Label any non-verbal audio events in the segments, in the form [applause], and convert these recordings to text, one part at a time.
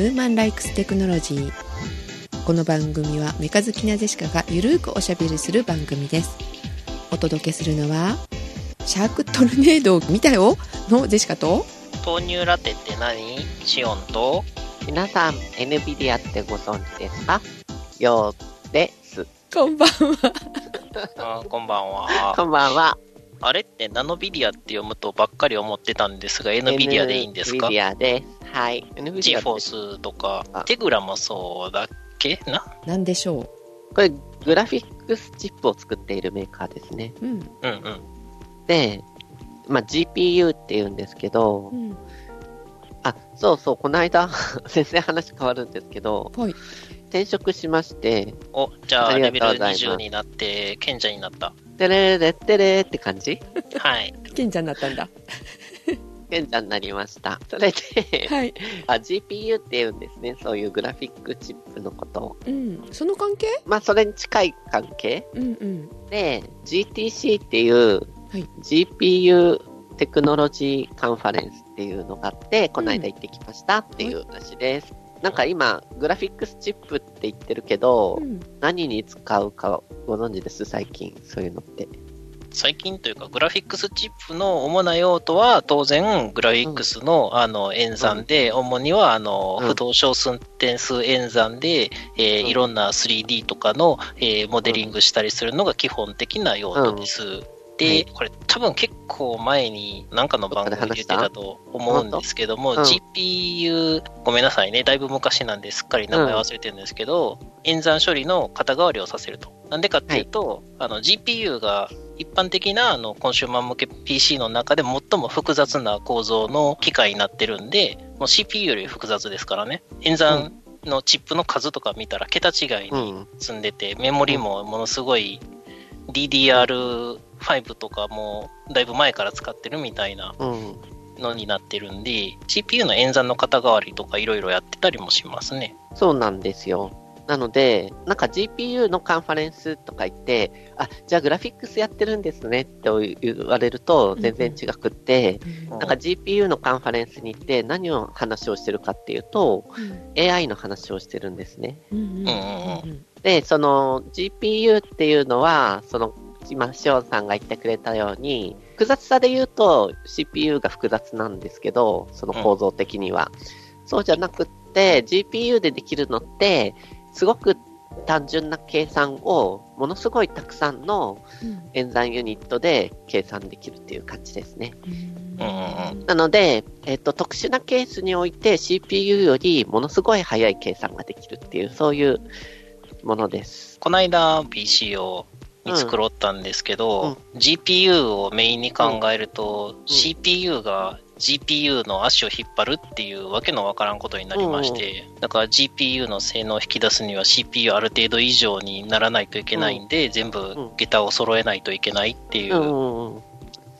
ーマンライクステクノロジー。この番組はメカ好きなジェシカがゆるーくおしゃべりする番組です。お届けするのはシャークトルネードを見たよのジェシカと？豆乳ラテって何？シオンと？皆さん、NVIDIA ってご存知ですか？ようです。こんばんは。あこんばんは。こんばんは。[laughs] あれってナノビディアって読むとばっかり思ってたんですが、NVIDIA でいいんですか？NVIDIA です。はい。NVIDIA って ?GForce とかあ、テグラもそうだっけ？な？何でしょこれ、グラフィックスチップを作っているメーカーですね。ううんうんうん。で、まあ、GPU って言うんですけどう、んあ、そうそう、この間、[laughs] 全然話変わるんですけど、はい転職しまして、お、じゃあありレベルがとうございます20になって、賢者になった。てれれってれって感じ？はい。ケンちゃんだったんだ賢者になりました。それで、はいあ、GPU って言うんですね。そういうグラフィックチップのことを。うんその関係？まあ、それに近い関係？うんうんで、GTC っていう、はい GPU テクノロジーカンファレンスっていうのがあって、この間行ってきましたっていう話です。なんか今、グラフィックスチップって言ってるけど、うん。何に使うかご存知です最近、そういうのって？最近というか、グラフィックスチップの主な用途は、当然、グラフィックスの、あの演算で、主にはあの、うん。不動小点数演算で、えーうん。いろんな 3D とかの、えーモデリングしたりするのが基本的な用途です。で、はいこれ多分結構前になんかの番組で言ってたと思うんですけども、うん GPU、ごめんなさいね、だいぶ昔なんですっかり名前忘れてるんですけど、演算処理の肩代わりをさせると。なんでかっていうと、あの GPU が一般的なあのコンシューマー向け PC の中で最も複雑な構造の機械になってるんで、もう CPU より複雑ですからね。演算のチップの数とか見たら桁違いうにん。積んでて、メモリもものすごい DDR5 とかもだいぶ前から使ってるみたいなうん。のになってるんで、CPU の演算の肩代わりとかいろいろやってたりもしますね。そうなんですよ。なので、なんか GPU のカンファレンスとか言って、あ、じゃあグラフィックスやってるんですねって言われると全然違くって、うんなんか GPU のカンファレンスに行って何を話をしてるかっていうと、AI の話をしてるんですね。うんうんうんうんで、その GPU っていうのは、その、今、シオンさんが言ってくれたように、複雑さで言うと CPU が複雑なんですけど、その構造的には。そうじゃなくって、GPU でできるのって、すごく単純な計算を、ものすごいたくさんのうん演算ユニットで計算できるっていう感じですね。うんなので、えっと、特殊なケースにおいて CPU よりものすごい速い計算ができるっていう、そういうものです。この間 PC を見繕ったんですけど、GPU をメインに考えると、CPU が GPU の足を引っ張るっていうわけのわからんことになりまして、だから GPU の性能を引き出すには CPU ある程度以上にならないといけないんで、全部桁を揃えないといけないっていう。う、んうんうん。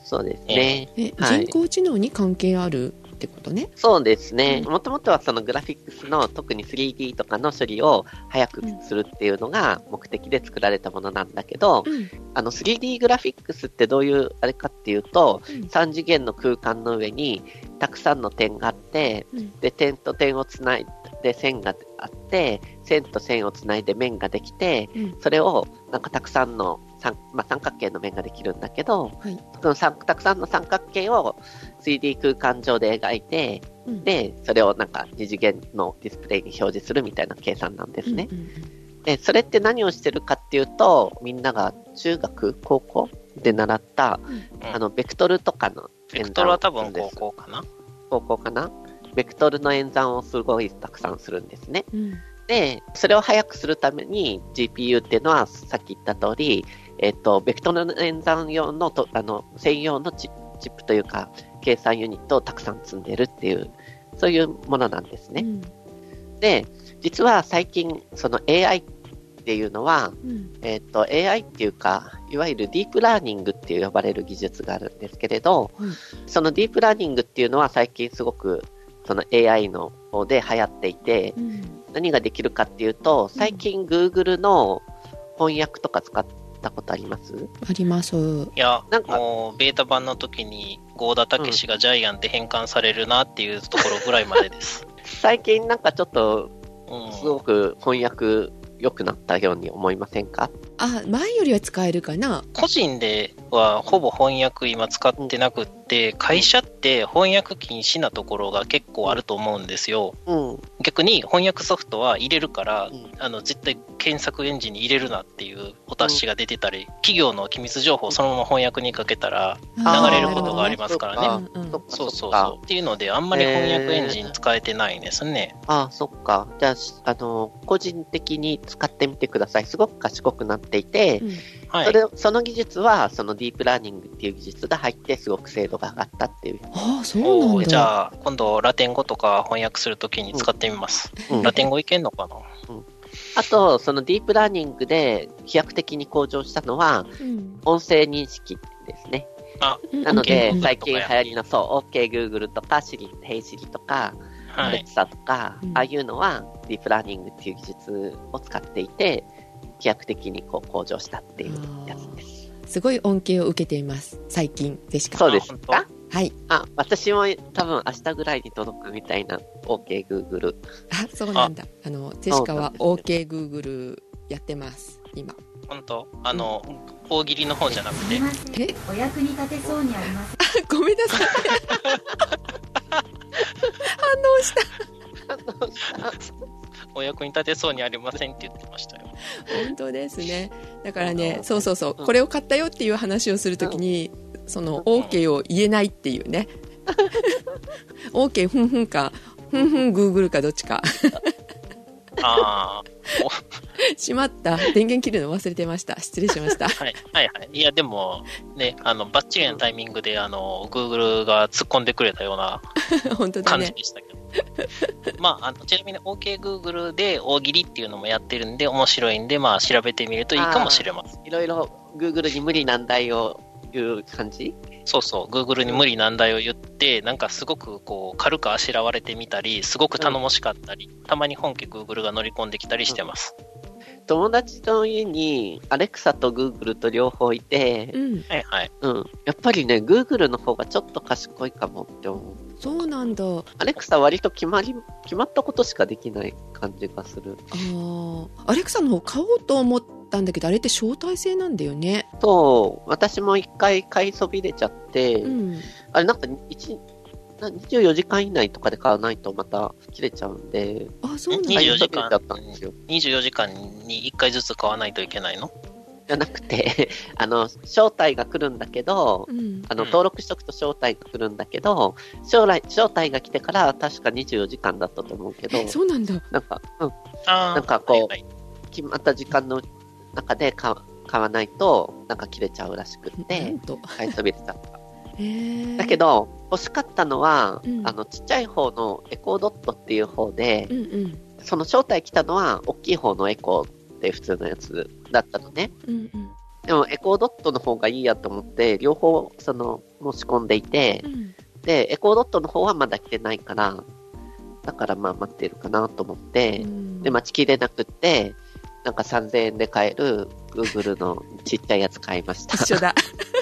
そうですね。えはい。人工知能に関係あるってことね。そうですね。うん。もともとはそのグラフィックスの特に 3D とかの処理を早くするっていうのが目的で作られたものなんだけど、うん。あの 3D グラフィックスってどういうあれかっていうと、うん。3次元の空間の上にたくさんの点があって、うん。で、点と点をつないで線があって、線と線をつないで面ができて、うん。それをなんかたくさんの三,、まあ、三角形の面ができるんだけど、はい。その三たくさんの三角形を 3D 空間上で描いて、うん。で、それをなんか二次元のディスプレイに表示するみたいな計算なんですね。うんうんで、それって何をしてるかっていうと、みんなが中学、高校で習った、うん。あの、ベクトルとかのベクトルは多分高校かな？高校かな？ベクトルの演算をすごいたくさんするんですね。うん。で、それを早くするために GPU っていうのはさっき言った通り、えっ、と、ベクトルの演算用のと、あの、専用のチチップというか、計算ユニットをたくさん積んでるっていう、そういうものなんですね。うん。で、実は最近、その AI っていうのは、うん。えっ、と、AI っていうか、いわゆるディープラーニングっていう呼ばれる技術があるんですけれど、はいそのディープラーニングっていうのは最近すごく、その AI の方で流行っていて、うん。何ができるかっていうと、最近 Google の翻訳とか使ったことあります？あります。いやなん、か。もう、ベータ版の時に、郷田武史がジャイアンって変換されるなっていうところぐらいまでです。[laughs] 最近なんかちょっと、うん。すごく翻訳良くなったように思いませんか？あ、前よりは使えるかな？個人ではほぼ翻訳今使ってなくって、会社って翻訳禁止なところが結構あると思うんですよ。うん。逆に翻訳ソフトは入れるから、うん。あの絶対検索エンジンに入れるなっていうお達しが出てたり、企業の機密情報をそのまま翻訳にかけたら流れることがありますからね。うんうんそうそうそう。っていうので、あんまり翻訳エンジン使えてないんですね。ああ、そっか。じゃあし、あの、個人的に使ってみてください。すごく賢くなっていて、うんはい。それその技術は、そのディープラーニングっていう技術が入って、すごく精度が上がったっていう。ああ、そうおなんだ。ーじゃあ、今度ラテン語とか翻訳するときに使ってみます。うんラテン語いけんのかな？あと、そのディープラーニングで飛躍的に向上したのは、うん音声認識ですね。あ、うんなのでうん、最近流行りの、そう、OK Google とか、Siri、Hey Siri とか、はい。Alexa とか、うんああいうのは、ディープラーニングっていう技術を使っていて、飛躍的にこう向上したっていうやつです。すごい恩恵を受けています。最近でしか。そうですあかはい。あ、私も多分明日ぐらいに届くみたいな OK Google。あ、そうなんだ。あの、ジェシカは OK Google やってます。今。本当？あの、大喜利の方じゃなくて？え？お役に立てそうにありますごめんなさい。[laughs] 反応した。お役に立てそうにありませんって言ってましたよ。本当ですね。だからねう、んそうそうそう。うんこれを買ったよっていう話をするときに、その OK を言えないっていうね。[laughs] OK ふんふんか、ふんふん Google かどっちか。ああ、[laughs] しまった。電源切るの忘れてました。失礼しました。[laughs] はい、はい、はい。いや、でも、ね、あの、バッチリなタイミングで、あの、Google が突っ込んでくれたような感じね。でしたけど。[laughs] まあ、あの、ちなみに OKGoogle で大喜利っていうのもやってるんで、面白いんで、まあ、調べてみるといいかもしれません。いろいろ Google に無理難題を言う感じ？そうそう、Google に無理難題を言って、なんかすごくこう、軽くあしらわれてみたり、すごく頼もしかったり、たまに本家 Google が乗り込んできたりしてます。友達の家に Alexa と Google と両方いてう、ん。はいはい。うん。やっぱりね、Google の方がちょっと賢いかもって思う。そうなんだ。あ Alexa 割と決まり、決まったことしかできない感じがする。ーアレクサの方買おうと思ったんだけど、あれって招待制なんだよね。そう、私も一回買いそびれちゃって、うん。あれなんか一な24時間以内とかで買わないとまた切れちゃうんで、あ、そうなんだ。24買いそ時間びれちゃったんですよ。24時間に1回ずつ買わないといけないの？じゃなくて、[laughs] あの、招待が来るんだけど、うん。あの、うん登録しとくと招待が来るんだけど、将来、招待が来てから確か24時間だったと思うけど、えそうなんだ。なんか、うん、なんかこうはいはい決まった時間の中で買買わないと、なんか切れちゃうらしくて。買いそびれちゃった。だけ、ど、欲しかったのは、うんあの、ちっちゃい方のエコードットっていう方でう、んうん。その招待来たのは、大きい方のエコーって普通のやつだったのね。うんうん。でも、エコードットの方がいいやと思って、両方、その、申し込んでいてう、んで、エコードットの方はまだ来てないから、だからまあ待ってるかなと思って、うんで、待ちきれなくって、なんか3000円で買える Google のちっちゃいやつ買いました。一緒だ。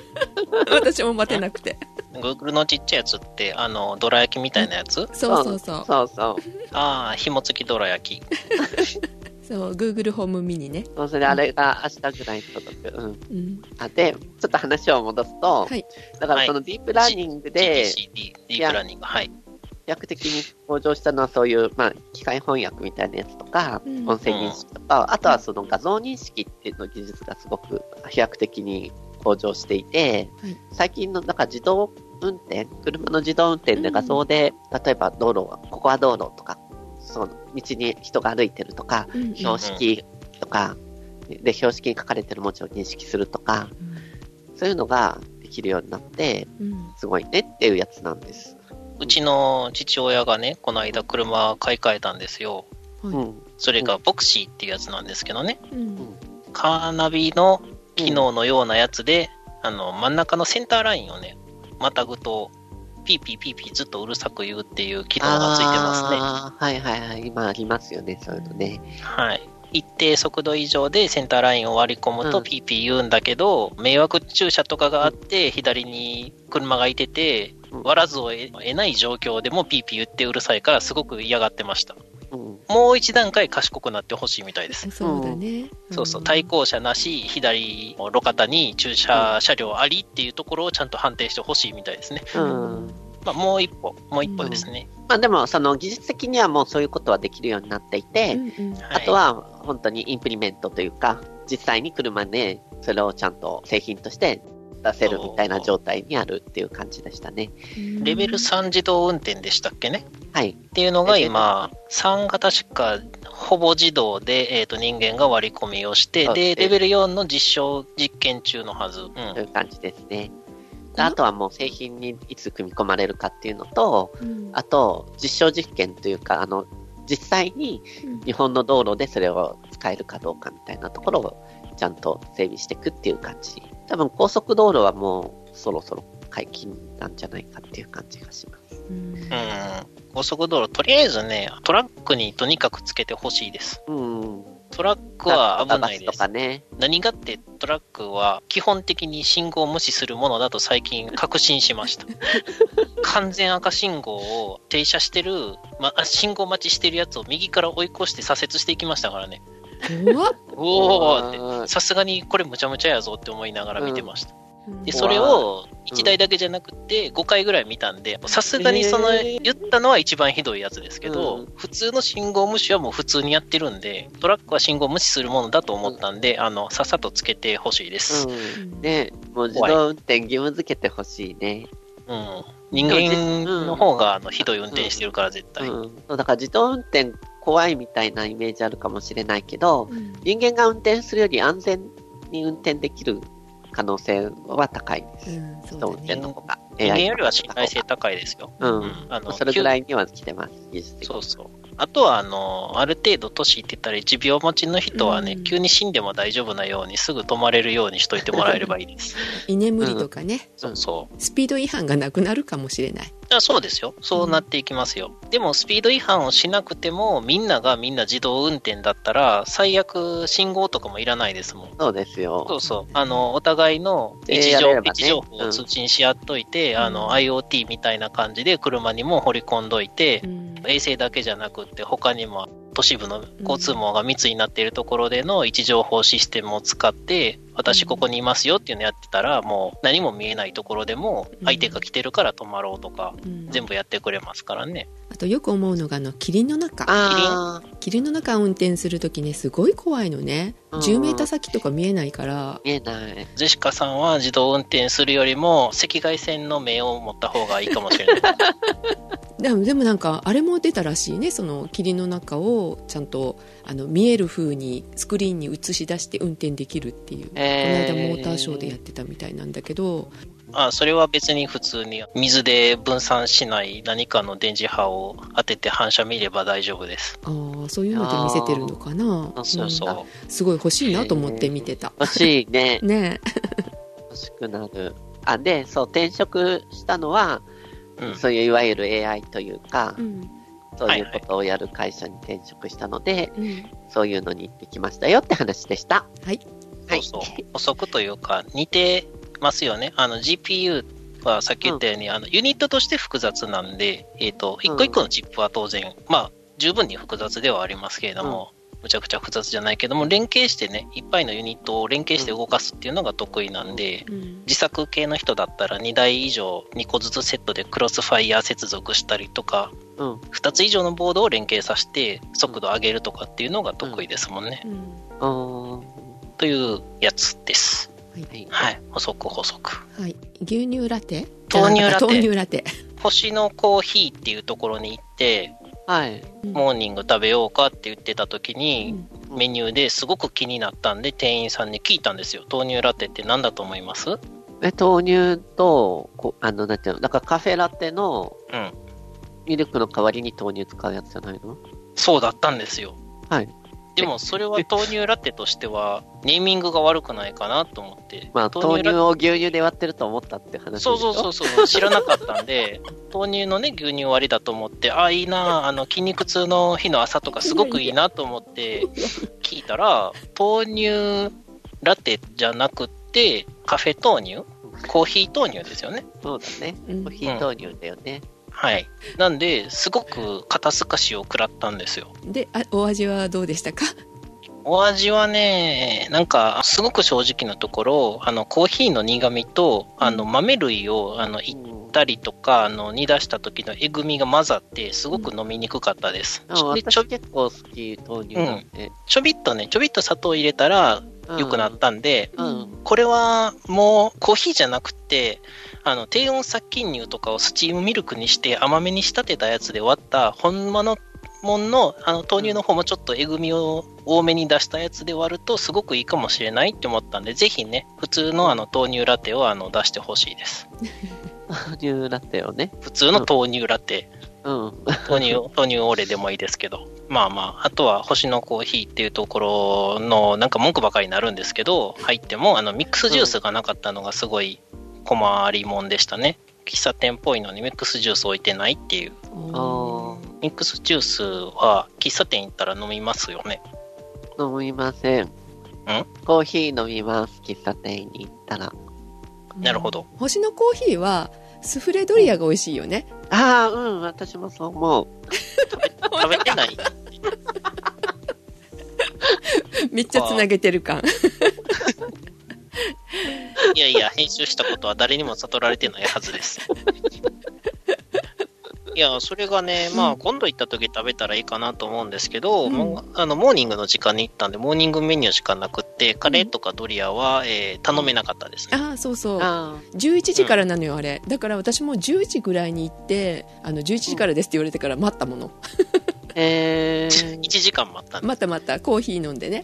[laughs] 私も待てなくて。Google のちっちゃいやつって、あの、どら焼きみたいなやつ？そうそうそう。そうそう。ああ、紐付きどら焼き。[laughs] そう、Google ホームミニね。そうそれあれが明日ぐらいに届く。うん。うん。あで、ちょっと話を戻すと、はいだからそのディープラーニングで、GPC、ディープラーニング。はい。飛躍的に向上したのはそういう、まあ、機械翻訳みたいなやつとか、うん音声認識とか、あとはその画像認識っていうの技術がすごく飛躍的に向上していて、はい最近のなんか自動運転、車の自動運転で画像で、例えば道路は、ここは道路とか、その道に人が歩いてるとか、うんうん標識とか、で、標識に書かれてる文字を認識するとか、そういうのができるようになって、うんすごいねっていうやつなんです。うちの父親がね、この間車買い替えたんですよ。はいうん。それがヴォクシーっていうやつなんですけどね。うんカーナビの機能のようなやつで、あの、真ん中のセンターラインをね、またぐと、ピーピーピーピーずっとうるさく言うっていう機能がついてますね。はいはいはい。今ありますよね、そういうのね。はい。一定速度以上でセンターラインを割り込むとうんピーピー言うんだけど、迷惑駐車とかがあって、左に車がいてて、うん割らざるを得ない状況でもピーピー言ってうるさいからすごく嫌がってました。うん。もう一段階賢くなってほしいみたいです。そうだね。そうそう、対向車なし、左路肩に駐車車両ありっていうところをちゃんと判定してほしいみたいですね。うん。まあ、もう一歩、もう一歩ですね。まあでも、その技術的にはもうそういうことはできるようになっていて、うんうんあとは本当にインプリメントというか、実際に車でそれをちゃんと製品として出せるみたいな状態にあるっていう感じでしたね。レベル3自動運転でしたっけね？はい。っていうのが今、3が確かほぼ自動で、えー、と人間が割り込みをして、で、レベル4の実証実験中のはず。うんという感じですね。であとはもう製品にいつ組み込まれるかっていうのと、うんあと実証実験というか、あの、実際にうん日本の道路でそれを使えるかどうかみたいなところをちゃんと整備していくっていう感じ。多分高速道路はもうそろそろ解禁なんじゃないかっていう感じがします。うんうん。高速道路、とりあえずね、トラックにとにかくつけてほしいです。うん。トラックは危ないです。ね。何がってトラックは基本的に信号を無視するものだと最近確信しました。[laughs] 完全赤信号を停車してる、ま、あ信号待ちしてるやつを右から追い越して左折していきましたからね。おーって。うんさすがにこれむちゃむちゃやぞって思いながら見てました。で、うんそれを1台だけじゃなくて5回ぐらい見たんで、さすがにそのえー言ったのは一番ひどいやつですけど、うん普通の信号無視はもう普通にやってるんで、トラックは信号無視するものだと思ったんで、あの、さっさとつけてほしいです。うん。ね、もう自動運転義務付けてほしいね。うん。人間の方があのひどい運転してるから絶対。うん。そうだから自動運転怖いみたいなイメージあるかもしれないけど、うん人間が運転するより安全に運転できる可能性は高いです。うんそうだね運転の方が。人間よりは信頼性高いですよ。うん。あのそれぐらいには来てます、技術的にそうそう。あとは、あの、ある程度年いってたり、持病持ちの人はね、うん急に死んでも大丈夫なようにすぐ止まれるようにしといてもらえればいいです。[laughs] 居眠りとかね、そうそう。スピード違反がなくなるかもしれないあそうですよ。そうなっていきますよ。でも、スピード違反をしなくても、みんながみんな自動運転だったら、最悪信号とかもいらないですもん。そうですよ。そうそう。あの、お互いの位置情,、ね位置情報を通知し合っといて、あの、うん IoT みたいな感じで車にも掘り込んどいてう、ん衛星だけじゃなくって、他にも都市部の交通網が密になっているところでの位置情報システムを使って、私ここにいますよっていうのやってたら、もう何も見えないところでも、相手が来てるから止まろうとか、うん。全部やってくれますからね。あとよく思うのがあの霧の中。霧の中運転するときねすごい怖いのね。うん。10メーター先とか見えないから。見えない。ジェシカさんは自動運転するよりも赤外線の目を持った方がいいかもしれない。[laughs] でもでもなんかあれも出たらしいねその霧の中をちゃんとあの見える風にスクリーンに映し出して運転できるっていう、えーこの間モーターショーでやってたみたいなんだけどあそれは別に普通に水で分散しない何かの電磁波を当てて反射見れば大丈夫です。ああそういうので見せてるのかなあそうそう。んすごい欲しいなと思って見てた、欲しいね。[laughs] ね欲しくなる。あ、で、そう、転職したのは、うんそういういわゆる AI というかえ、うんそういうことをやる会社に転職したので、うんそういうのに行ってきましたよって話でした。はいはい。そうそう。補足というか、似てますよね。あの GPU はさっき言ったように、あのユニットとして複雑なんで、えっ、と、一個一個のチップは当然、まあ、十分に複雑ではありますけれども、むちゃくちゃ複雑じゃないけども、連携してね、いっぱいのユニットを連携して動かすっていうのが得意なんで、うん自作系の人だったら2台以上2個ずつセットでクロスファイヤー接続したりとか、うん。2つ以上のボードを連携させて速度上げるとかっていうのが得意ですもんね。うんうというやつです。ん。はい。補足補足。はい、牛乳ラテ？豆乳ラテ豆乳ラテ [laughs] 星のコーヒーっていうところに行って、はい。モーニング食べようかって言ってた時に、うんメニューですごく気になったんで、店員さんに聞いたんですよ。豆乳ラテって何だと思います？え、豆乳と、こあの、なんていうの、だからカフェラテのうん。ミルクの代わりに豆乳使うやつじゃないの？そうだったんですよ。はい。でもそれは豆乳ラテとしては、ネーミングが悪くないかなと思って。まあ、豆乳ラを牛乳で割ってると思ったって話でしょ？そうそうそうそう、知らなかったんで、[laughs] 豆乳のね、牛乳割りだと思って、あ、いいな、あの、筋肉痛の日の朝とかすごくいいなと思って聞いたら、豆乳ラテじゃなくて、カフェ豆乳？コーヒー豆乳ですよね。そうだね。うんコーヒー豆乳だよね。はい。なんで、すごく肩透かしを食らったんですよ。であお味はどうでしたか？お味はね、なんか、すごく正直なところ、あの、コーヒーの苦味と、あの、豆類を、あの、いったりとか、あの、煮出した時のえぐみが混ざって、すごく飲みにくかったです。あでちょ私結構好き、豆乳なんで。ちょびっとね、ちょびっと砂糖入れたら良くなったんで、うん。うん。これはもうコーヒーじゃなくて、あの、低温殺菌乳とかをスチームミルクにして甘めに仕立てたやつで割った、ほんまのもんの、あの、豆乳の方もちょっとえぐみを多めに出したやつで割るとすごくいいかもしれないって思ったんで、ぜひね、普通のあの豆乳ラテをあの出してほしいです。[laughs] 豆乳だったよね。普通の豆乳ラテ。うん。豆乳、[laughs] 豆乳オレでもいいですけど。まあまあ、あとは星のコーヒーっていうところのなんか文句ばかりになるんですけど、入ってもあのミックスジュースがなかったのがすごい困りもんでしたね。喫茶店っぽいのにミックスジュース置いてないっていう。あミックスジュースは喫茶店行ったら飲みますよね。あ、飲みません。コーヒー飲みます、喫茶店に行ったら。なるほど。星のコーヒーはスフレドリアが美味しいよねああ、うん、私もそう思う。食べてない [laughs] めっちゃつなげてる感いやいや、編集したことは誰にも悟られてないはずです。いや、それがね、まあ、今度行った時食べたらいいかなと思うんですけど、うん。もうあの、モーニングの時間に行ったんで、モーニングメニューしかなくって、カレーとかドリアは、えー頼めなかったですね。ああそうそう。あ11時からなのよあれ。だから私も10時ぐらいに行ってあの11時からですって言われてから待ったもの。あ、えー。[laughs] 1、時間待ったんで。またまた。コーヒー飲んでね。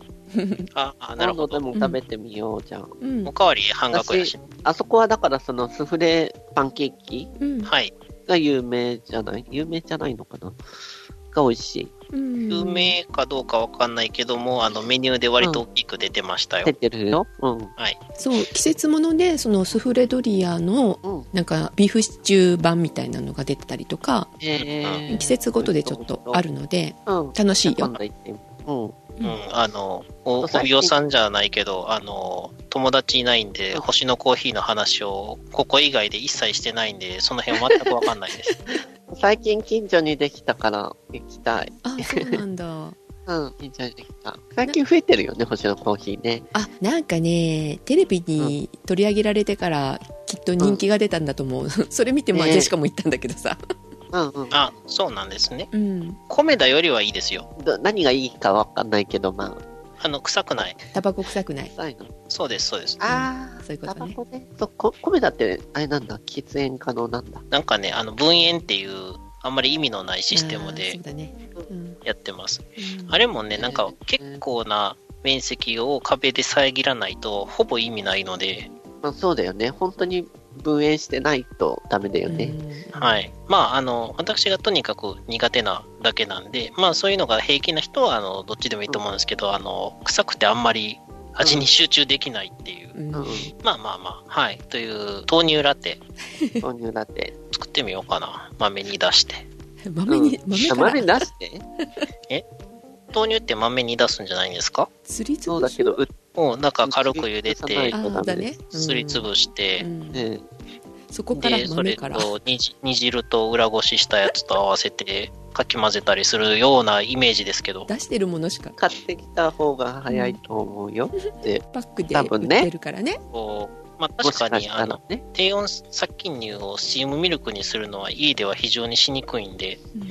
ああ、なるほど。でも食べてみようじゃん。うん。おかわり半額やし。あそこはだからそのスフレパンケーキ？うん。はい。が有名じゃない？有名じゃないのかな？が美味しい。うん有名かどうかわかんないけども、あの、メニューで割と大きく出てましたよ。出てるよ。うん。そう季節ものでそのスフレドリアのうん。なんかビーフシチュー版みたいなのが出てたりとかえー、季節ごとでちょっとあるのでうん。楽しいようん。うん、あの、お、おおさんじゃないけど、あの、友達いないんで、うん星のコーヒーの話を、ここ以外で一切してないんで、その辺全くわかんないです。[laughs] 最近近所にできたから行きたい。あそうなんだ。[laughs] うん、近所にできた。最近増えてるよね、星のコーヒーね。あなんかねテレビに取り上げられてからきっと人気が出たんだと思う、[laughs] それ見てまあね。ジェシカも言ったんだけどさ、うんうん。あ、そうなんですね。うん、米田よりはいいですよ。ど何がいいかわかんないけど、まあの、臭くない。タバコ臭くないあ、臭いの。そうです、そうです。ああ、そういうことねタバコね。そう、こ米だって、あれなんだ、喫煙可能なんだ。なんかね、あの、分煙っていう、あんまり意味のないシステムあーでそうだね、うんやってます。うんあれもね、なんかえー結構な面積を壁で遮らないと、ほぼ意味ないので、まあそうだよね。本当に分煙してないとダメだよね。うんはい。まあ、あの、私がとにかく苦手なだけなんで、まあ、そういうのが平気な人は、あの、どっちでもいいと思うんですけど、あの、臭くてあんまり味に集中できないっていう。うんうん。まあまあまあ、はい。という、豆乳ラテ豆乳ラテ。作ってみようかな。豆に出して。豆に、豆から豆出して？豆乳って豆に出すんじゃないんですか？釣りつそうだけど、うもう、なんか軽く茹でてすりつぶしてう、そこからで、それ豆から。と煮じ煮汁と裏ごししたやつと合わせて、かき混ぜたりするようなイメージですけど、出してるものしか。買ってきた方が早いと思うよ。で、[laughs] パックで多分ね。売ってるからね。こう、まあ確かに、あの。低温殺菌乳をスチームミルクにするのは家では非常にしにくいんで、うん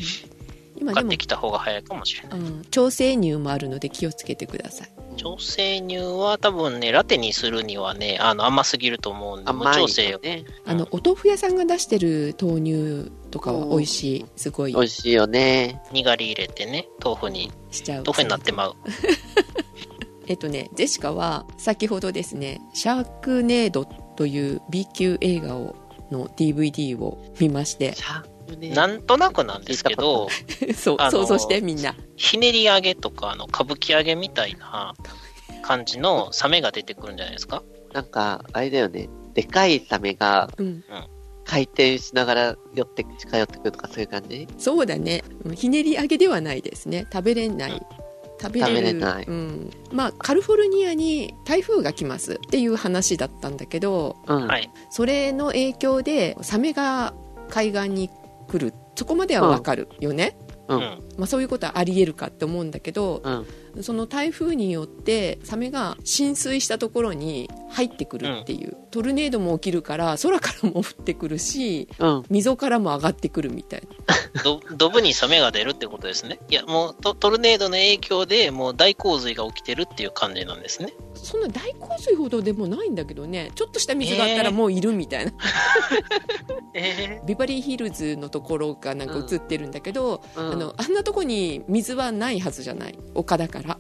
今でも買って、きた方が早いかもしれない。うん、調整乳もあるので気をつけてください調整乳は多分ね、ラテにするにはね、あの、甘すぎると思うんで、無甘い調整を。よね。あのお豆腐屋さんが出してる豆乳とかは美味しいすごい美味しいよね。にがり入れてね、豆腐に、しちゃう豆腐になってまう。[laughs] えっとねジェシカは先ほどですね「シャークネード」という B 級映画をの DVD を見ましてシャークね。なんとなくなんですけど、そう、想像してみんな。ひねり揚げとか、あの、歌舞伎揚げみたいな [laughs] 感じのサメが出てくるんじゃないですか？なんか、あれだよね。でかいサメがうん。回転しながら寄って、近寄ってくるとかそういう感じ？そうだね。うんひねり揚げではないですね。食べれない。食べれる。食べれない。うん、まあカリフォルニアに台風が来ます。っていう話だったんだけどうん。はい。それの影響でサメが海岸に来るそこまではわかるよね、う。うんん。まあ、そういうことはありえるかって思うんだけどうん。その台風によってサメが浸水したところに入ってくるっていう、トルネードも起きるから空からも降ってくるしうん。溝からも上がってくるみたいなどドブにサメが出るってことですね。いや、もうトトルネードの影響でもう大洪水が起きてるっていう感じなんですね。そんな大洪水ほどでもないんだけどね。ちょっとした水があったらえー。もういるみたいな、[laughs] えビバリーヒルズのところがなんか映ってるんだけど、うん。あのあんなとこに水はないはずじゃない。丘だから。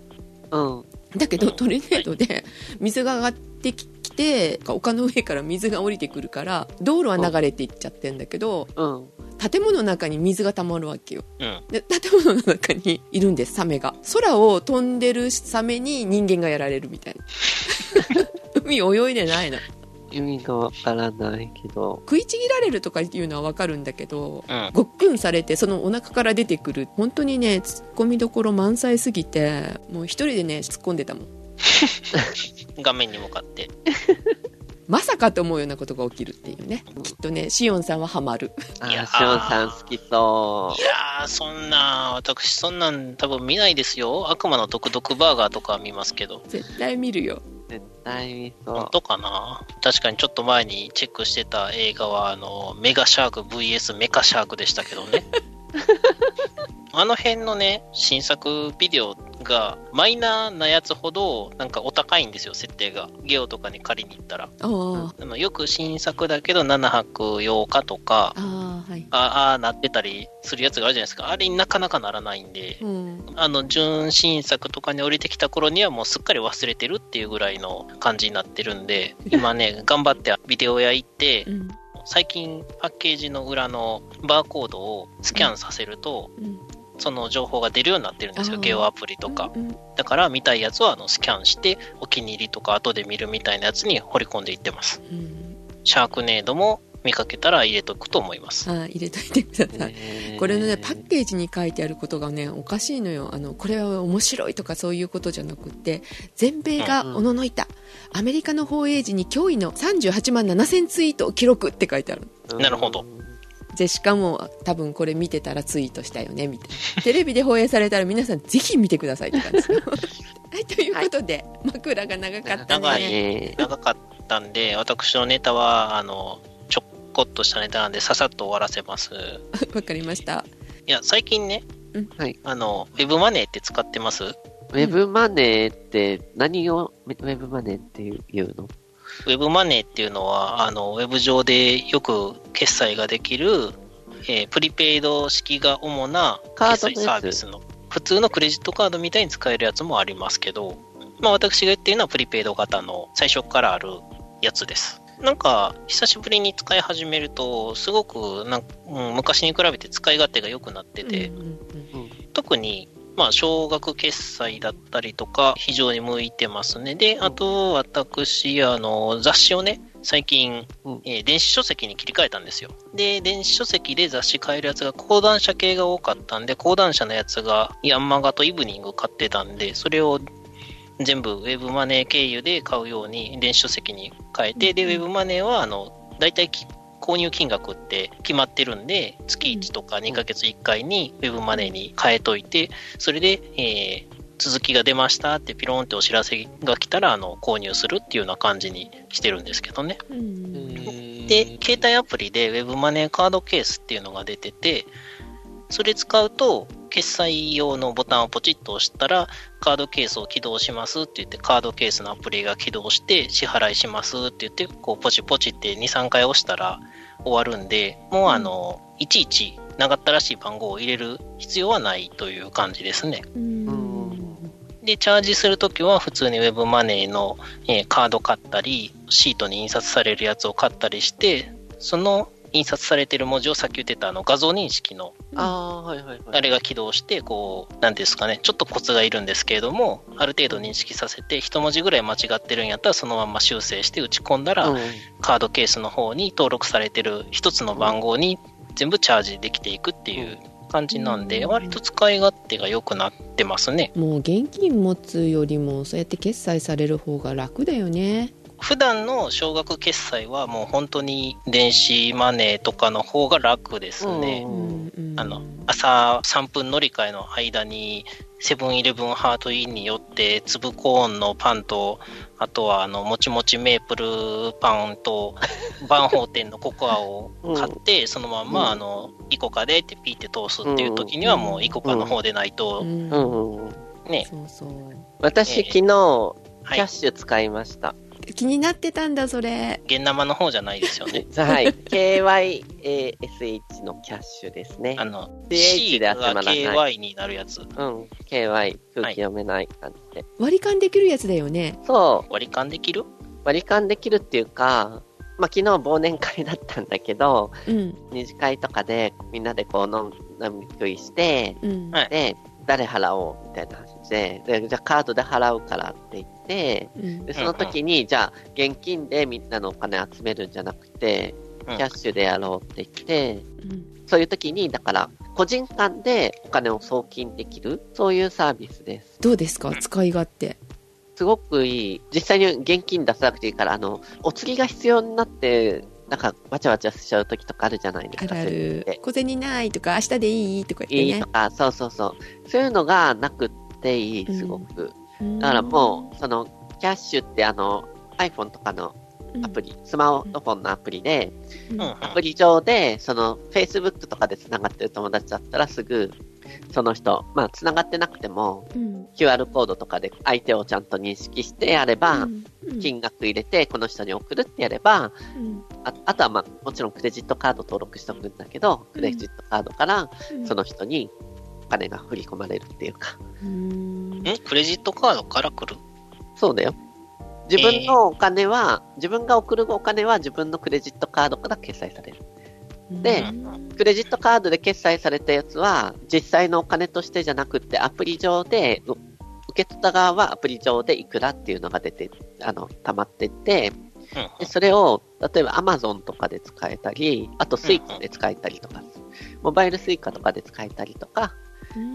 うん。だけどうん。トルネードで水が上がってきて丘の上から水が降りてくるから道路は流れていっちゃってんだけどうん。建物の中に水が溜まるわけよ。うん。で建物の中にいるんですサメが。空を飛んでるサメに人間がやられるみたいな。[laughs] 海泳いでないの意味がわからないけど。食いちぎられるとかいうのは分かるんだけどうん。ごっくんされてそのお腹から出てくる本当にね突っ込みどころ満載すぎてもう一人でね突っ込んでたもん [laughs] 画面に向かって。[laughs] まさかと思うようなことが起きるっていうねきっとねシオンさんはハマるあいやー、シオンさん好きそいやー、そんな、私そんなん多分見ないですよ。悪魔の毒毒バーガーとかは見ますけど。絶対見るよ対見そ本当かな？確かにちょっと前にチェックしてた映画は、あの、メガシャーク VS メカシャークでしたけどね。[laughs] [laughs] あの辺のね、新作ビデオが、マイナーなやつほど、なんかお高いんですよ、設定が。ゲオとかに借りに行ったら。あああのよく新作だけど7泊8日とか、ああはいあなってたりするやつがあるじゃないですか。あれになかなかならないんで、うんあの、純新作とかに降りてきた頃にはもうすっかり忘れてるっていうぐらいの感じになってるんで、今ね、頑張ってビデオ屋行ってう、ん最近パッケージの裏のバーコードをスキャンさせると、うんその情報が出るようになってるんですよ。ゲオアプリとか。うんだから見たいやつはあのスキャンして、お気に入りとか後で見るみたいなやつに掘り込んでいってます。うんシャークネードも見かけたら入れとくと思います。ああ入れといてくだう。さい。これのねパッケージに書いてあることがねおかしいのよ。あのこれは面白いとかそういうことじゃなくって全米がおののいた、アメリカの放映時に驚異の38万7000ツイートを記録って書いてあるなるほど。でしかも多分これ見てたらツイートしたよねみたいな。テレビで放映されたら皆さんぜひ見てくださいって感じです [laughs] はいということで、枕が長かった長い。ねね長かったんで、私のネタは、あの、ちょこっとしたネタなんで、ささっと終わらせます。[laughs] わかりました。いや、最近ね、うん。はい。あの、ウェブマネーって使ってます？ウェブマネーって何をウェブマネーっていうの？ウェブマネーっていうのは、あの、ウェブ上でよく決済ができる、えープリペイド式が主な決済サービスの、普通のクレジットカードみたいに使えるやつもありますけど、まあ私が言ってるのはプリペイド型の最初からあるやつです。なんか、久しぶりに使い始めると、すごくなんか、うん昔に比べて使い勝手が良くなってて、うんうんうん特に、まあ、少額決済だったりとか、非常に向いてますね。で、あと、私、あの、雑誌をね、最近、うんえー電子書籍に切り替えたんですよ。で、電子書籍で雑誌買えるやつが講談社系が多かったんで、講談社のやつがヤンマガとイブニング買ってたんで、それを全部ウェブマネー経由で買うように電子書籍に変えて、で、ウェブマネーは、あの、大体き購入金額って決まってるんで、月1とか2ヶ月1回にウェブマネーに変えといて、それで、えー続きが出ましたってピローンってお知らせが来たら、あの、購入するっていうような感じにしてるんですけどね。うん。で、携帯アプリで Web マネーカードケースっていうのが出てて、それ使うと、決済用のボタンをポチッと押したら、カードケースを起動しますって言って、カードケースのアプリが起動して、支払いしますって言って、こう、ポチポチって2、3回押したら終わるんで、もうあの、いちいち長ったらしい番号を入れる必要はないという感じですね。うんで、チャージするときは普通に Web マネーの、えーカード買ったり、シートに印刷されるやつを買ったりして、その印刷されてる文字をさっき言ってたあの画像認識のあれが起動して、こう、なんていうんですかね、ちょっとコツがいるんですけれども、ある程度認識させて、一文字ぐらい間違ってるんやったらそのまま修正して打ち込んだら、うん。カードケースの方に登録されてる一つの番号に全部チャージできていくっていう感じなんで、うん。割と使い勝手が良くなってますね。もう現金持つよりもそうやって決済される方が楽だよね普段の少額決済はもう本当に電子マネーとかの方が楽ですね。うんあの朝3分乗り換えの間にセブンイレブンハートインによって粒コーンのパンとあとはあのもちもちメープルパンとバンホーテンのココアを買って、そのまんま、うんあのイコカでってピーって通すっていう時にはもうイコカの方でないと、うんうんうん。ね、そうそう私、えー昨日、はいキャッシュ使いました。気になってたんだそれ現生の方じゃないですよね。[laughs] はい。KYASH のキャッシュですねあ。の、CH C でが頭らない KY になるやつ。うん。KY、空気読めない感じで。割り勘できるやつだよねそう。割り勘できる？割り勘できるっていうか、まあ、昨日忘年会だったんだけど、うん二次会とかでみんなでこう飲み食いして、うんはいで、誰払おうみたいな話で、で、じゃあカードで払うからって言って、うん。で、その時に、じゃあ現金でみんなのお金集めるんじゃなくて、うん。キャッシュでやろうって言って、うん。そういう時に、だから、個人間でお金を送金できる、そういうサービスです。どうですか？使い勝手。すごくいい。実際に現金出さなくていいから、あの、お釣りが必要になって、なんか、わちゃわちゃしちゃう時とかあるじゃないですか。ある小銭ないとか明日でいい？とか言ってね。いいとか、そうそうそう。そういうのがなくっていい、すごく。うんだからもう、その、キャッシュってあの、iPhone とかのアプリ、スマートフォンのアプリで、うん。うんアプリ上で、その、Facebook とかで繋がってる友達だったらすぐ、その人、まあ、繋がってなくても、うん。QR コードとかで相手をちゃんと認識してやれば、うん。金額入れて、この人に送るってやれば、うん。ああとはまあ、もちろんクレジットカード登録しておくんだけど、クレジットカードからうん。その人にお金が振り込まれるっていうか、うん。んクレジットカードから来る？そうだよ。自分のお金は、自分が送るお金は自分のクレジットカードから決済される。でうん。クレジットカードで決済されたやつは、実際のお金としてじゃなくて、アプリ上で、う受け取った側はアプリ上でいくらっていうのが出て、あの、溜まってって、うん。でそれを、例えば Amazon とかで使えたり、あと Suica で使えたりとか、モバイル Suica とかで使えたりとか、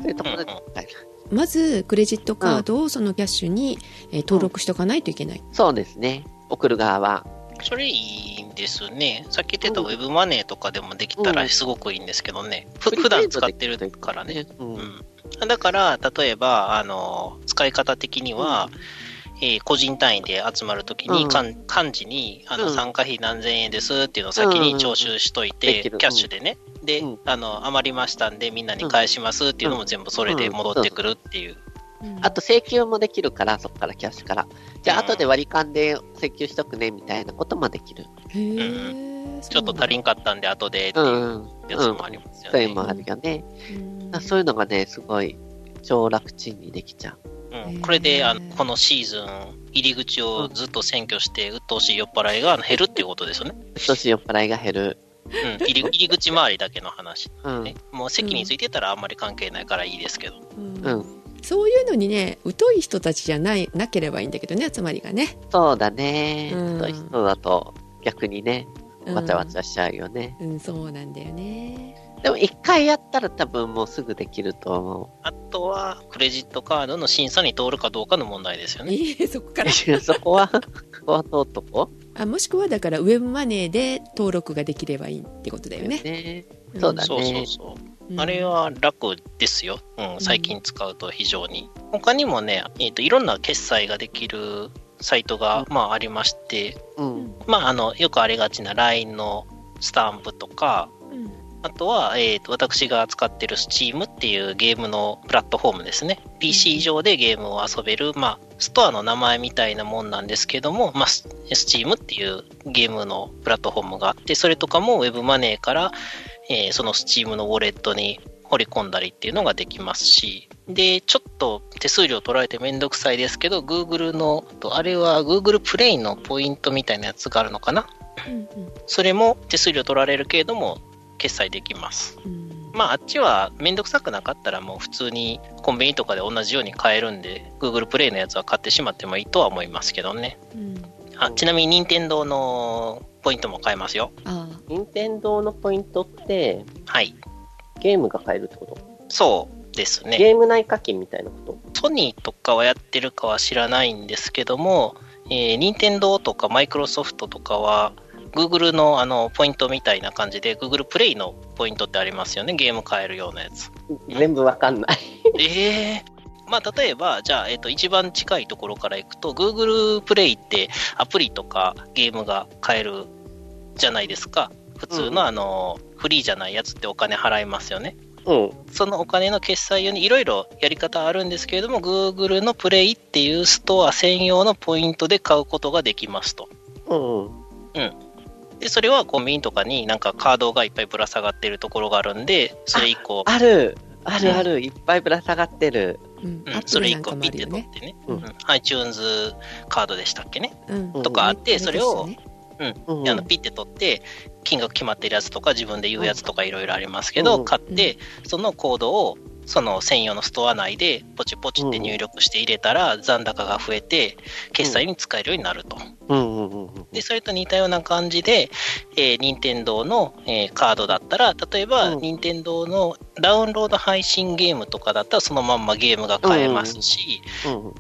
そういうところで使える。まずクレジットカードをそのキャッシュに、えー登録しておかないといけない、そうですね。送る側は。それいいんですね。さっき言ってたウェブマネーとかでもできたらすごくいいんですけどね。ふ普段使ってるからね。。うん。うん。だから、例えば、あの、使い方的には、えー個人単位で集まるときに、うん。かん幹事に、あの、うん。参加費何千円ですっていうのを先に徴収しといて、できる。キャッシュでね。で、うん。あの、余りましたんで、みんなに返しますっていうのも全部それで戻ってくるっていう。あと請求もできるから、そこからキャッシュから。じゃあ、うん。後で割り勘で請求しとくね、みたいなこともできる。ちょっと足りんかったんで、後でってういうんやつもありますよね。そういうのもあるよね。うん。そういうのがね、すごい、超楽ちんにできちゃう。うん、これであのこのシーズン、入り口をずっと占拠して、鬱陶しい酔っ払いが減るっていうことですよね。うっとしい酔っ払いが減る。うん、入り [laughs] 入り口周りだけの話、うん。ね。もう席についてたらあんまり関係ないからいいですけど。うんうん。そういうのにね疎い人たちじゃないなければいいんだけどね集まりがね、そうだね。うんそういう人だと、逆にね、うんわちゃわちゃしちゃうよね。うんそうなんだよねでも、一回やったら多分もうすぐできると思あとは、クレジットカードの審査に通るかどうかの問題ですよね。いいそこから？う。[laughs] そこは、そこは通っとこあもしくはだからウェブマネーで登録ができればいいってことだう。よねねそうだねそうそうそう。うんあれは楽ですよ。うん、最近使うと非常に。他にもね、えっ、と、いろんな決済ができるサイトが、まあありまして、うん。まああの、よくありがちな LINE のスタンプとか、うんあとは、えっ、と、私が使ってる Steam っていうゲームのプラットフォームですね。PC 上でゲームを遊べる、まあ、ストアの名前みたいなもんなんですけども、まあ、ス Steam っていうゲームのプラットフォームがあって、それとかも Web マネーから、えーその Steam のウォレットに掘り込んだりっていうのができますし、で、ちょっと手数料取られてめんどくさいですけど、Google の、とあれは Google プレイのポイントみたいなやつがあるのかな。うん。それも手数料取られるけれども、決済できます。うんまあ、あっちはめんどくさくなかったらもう普通にコンビニとかで同じように買えるんで、Google プレイのやつは買ってしまってもいいとは思いますけどね。うんあちなみに任天堂のポイントも買えますよ。あ任天堂のポイントって、はい。ゲームが買えるってこと？そうですね。ゲーム内課金みたいなこと？ソニーとかはやってるかは知らないんですけども、えー、任天堂とかマイクロソフトとかは、Google のあのポイントみたいな感じで、Google プレイのポイントってありますよね、ゲーム買えるようなやつ。全部わかんない。ええまあ、例えば、じゃあ、えっ、と、一番近いところからいくと、Google プレイってアプリとかゲームが買えるじゃないですか。普通うんのあの、フリーじゃないやつってお金払いますよね。うん。そのお金の決済用にいろいろやり方あるんですけれども、Google のプレイっていうストア専用のポイントで買うことができますと。うんうん。で、それはコンビニとかになんかカードがいっぱいぶら下がってるところがあるんで、それ1個、ある。あるある、いっぱいぶら下がってる。うん。うん、それ1アップルなんか個ピッて。取ってね、うん。うん。iTunes カードでしたっけね？とかあって、それを、ねうん。あのピッて取って、金額決まってるやつとか、自分で言うやつとかいろいろありますけど、うん。買って、そのコードを、その専用のストア内でポチポチって入力して入れたら、残高が増えて、決済に使えるようになると。で、それと似たような感じで、えー、任天堂の、えーカードだったら、例えば、うん。任天堂のダウンロード配信ゲームとかだったら、そのまんまゲームが買えますし、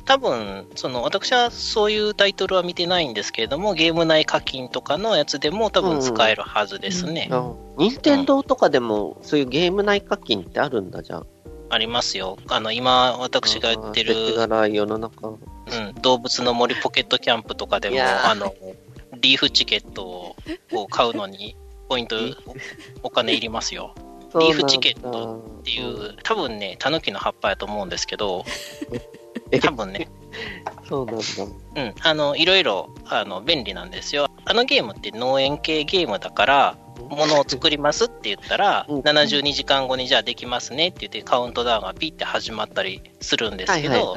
多分、その、私はそういうタイトルは見てないんですけれども、ゲーム内課金とかのやつでも多分使えるはずですね。任天堂とかでも、そういうゲーム内課金ってあるんだ、じゃあ。ありますよ。あの、今、私が言ってる。うん、動物の森ポケットキャンプとかでも、あの、リーフチケットを買うのに、ポイント、お金いりますよ。リーフチケットっていう、多分ね、タヌキの葉っぱやと思うんですけど、え？多分ね、そうなんだ。うん、あの、いろいろ、あの、便利なんですよ。あのゲームって農園系ゲームだから、ものを作りますって言ったら、うん72時間後にじゃあできますねって言ってカウントダウンがピッて始まったりするんですけど。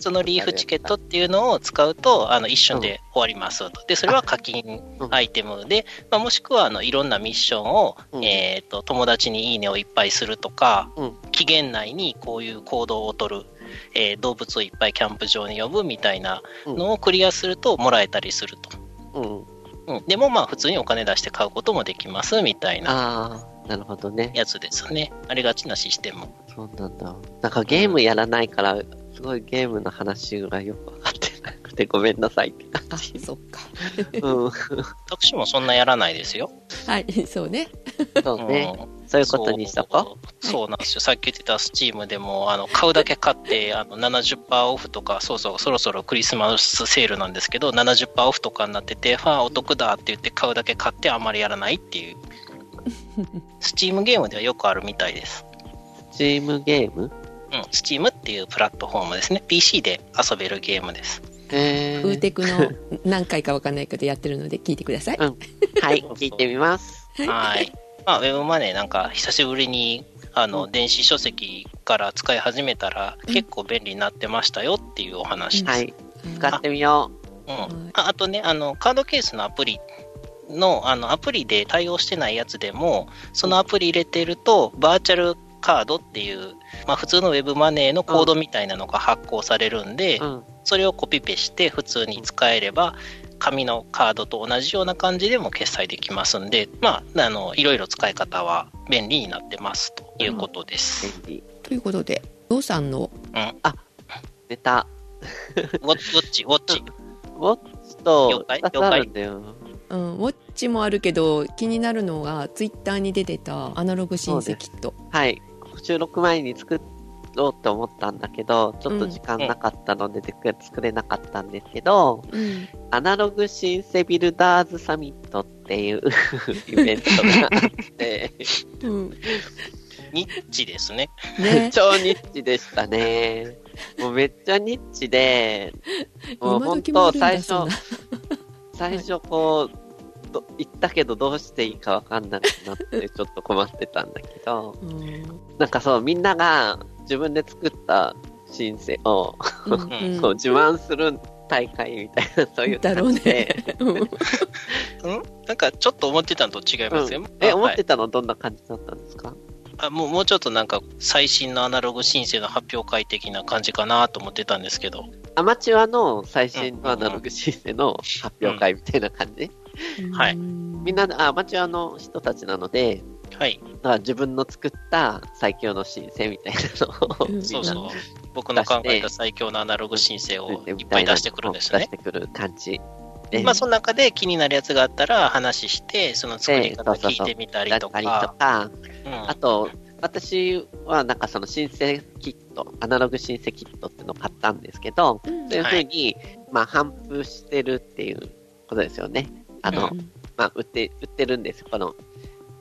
そのリーフチケットっていうのを使うと、あの、一瞬で終わりますと。で、それは課金アイテムで、まあ、もしくは、あの、いろんなミッションを、うんえっ、と、友達にいいねをいっぱいするとか、うん期限内にこういう行動を取る、えー動物をいっぱいキャンプ場に呼ぶみたいなのをクリアするともらえたりすると。うん。うん、でもまあ普通にお金出して買うこともできますみたいななるほどね。やつですね。ありがちなシステム。そうなんだ。なんかゲームやらないから、すごいゲームの話がよくわかってなくてごめんなさいってあ感じ。そっかうん。私もそんなやらないですよ。はいそうねそうね。うんそういうことにしとこそうそうなんですよ。さっき言ってたスチームでも、あの、買うだけ買って、[laughs] あの、70%オフとか、そうそう、そろそろクリスマスセールなんですけど、70%オフとかになってて、ファンお得だって言って買うだけ買ってあんまりやらないっていう。[laughs] スチームゲームではよくあるみたいです。う。チームゲーム？うん、スチームっていうプラットフォームですね。PC で遊べるゲームです。へー。フーテクの [laughs] 何回かわかんないけどやってるので聞いてください。はい、聞いてみます。はい。まあ、ウェブマネーなんか久しぶりに、あの、うん電子書籍から使い始めたら、結構便利になってましたよっていうお話です。はい、使ってみよう。ん、ああとねあの、カードケースのアプリのあのアプリで対応してないやつでも、そのアプリ入れてると、バーチャルカードっていう、まあ、普通のウェブマネーのコードみたいなのが発行されるんで、う。うん。それをコピペして普通に使えれば、紙のカードと同じような感じでも決済できますんで、まあ、あのいろいろ使い方は便利になってますということです。便利。ということでゾウさんのネタ。ウォッチ、ウォッチ、ウォッチ。ウォッチと了解2つあるんだよ。うん、ウォッチもあるけど気になるのがツイッターに出てたアナログシンセキットはい。収録前に作ろうと思ったんだけど、ちょっと時間なかったので、で作れなかったんですけど、うんアナログシンセビルダーズサミットっていう [laughs] イベントがあって、うんニッチですね。ね [laughs] 超ニッチでしたね。もうめっちゃニッチで、もう今本当最初最初こう、ど言ったけどどうしていいかわかんなくなってちょっと困ってたんだけど、うん。なんかそう、みんなが自分で作ったシンセを、うん。うんこう自慢する大会みたいな、そういうだろう感じで。ね。うん。うん？なんかちょっと思ってたのと違いますよ。うん。え、あはい。思ってたのどんな感じだったんですか？あもうもうちょっとなんか最新のアナログ申請の発表会的な感じかなと思ってたんですけど、アマチュアの最新のアナログシンセの発表会みたいな感じ、はいうんみんなあアマチュアの人たちなので、はい。だから自分の作った最強の申請みたいなのを、そうそう。僕の考えた最強のアナログ申請をいっぱい出してくるんですよね出し。てくる感じ。でまあ、その中で気になるやつがあったら話して、その作り方聞いてみたりとだったりとか。か、うんあと、私はなんかその申請キット、アナログ申請キットっていうのを買ったんですけど、うんそういうふうに、まあ、反布してるっていうことですよね。あの、うんまあ、売って、売ってるんですよ。この、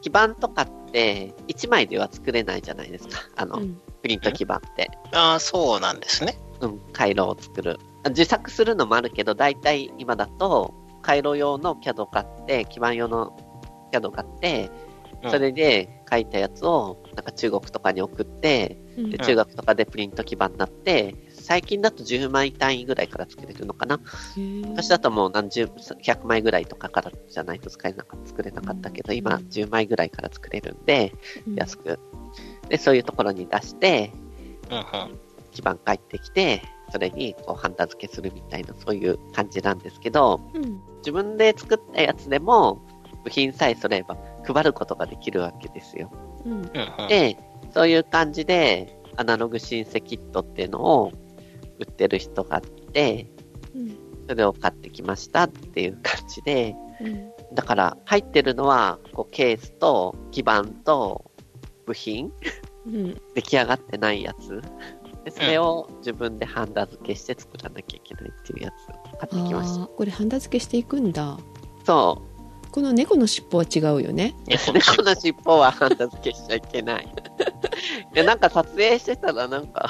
基板とかって、1枚では作れないじゃないですか。[laughs] あの、うんプリント基板って。ああ、そうなんですね。うん、回路を作る。自作するのもあるけど、大体今だと、回路用の CAD を買って、基板用の CAD を買って、うんそれで書いたやつを、なんか中国とかに送って、うんで中学とかでプリント基板になって、最近だと10枚単位ぐらいから作れるのかな。昔だともう何十、100枚ぐらいとかからじゃないと使えなか作れなかったけど、今10枚ぐらいから作れるんで、安く。で、そういうところに出して。基板返ってきて、それにこうハンダ付けするみたいな、そういう感じなんですけど、うん自分で作ったやつでも、部品さえ揃えば配ることができるわけですよ。で、そういう感じで、アナログ申請キットっていうのを売ってる人があって、うんそれを買ってきましたっていう感じで、うんだから入ってるのは、こうケースと基板と部品うん出来上がってないやつ。でそれを自分でハンダ付けして作らなきゃいけないっていうやつを買ってきましあーこれハンダ付けしていくんだた。そう。この猫の尻尾は違うよね猫の [laughs] 猫の尻尾はハンダ付けしちゃいけない。[laughs] いや、なんか撮影してたらなんか、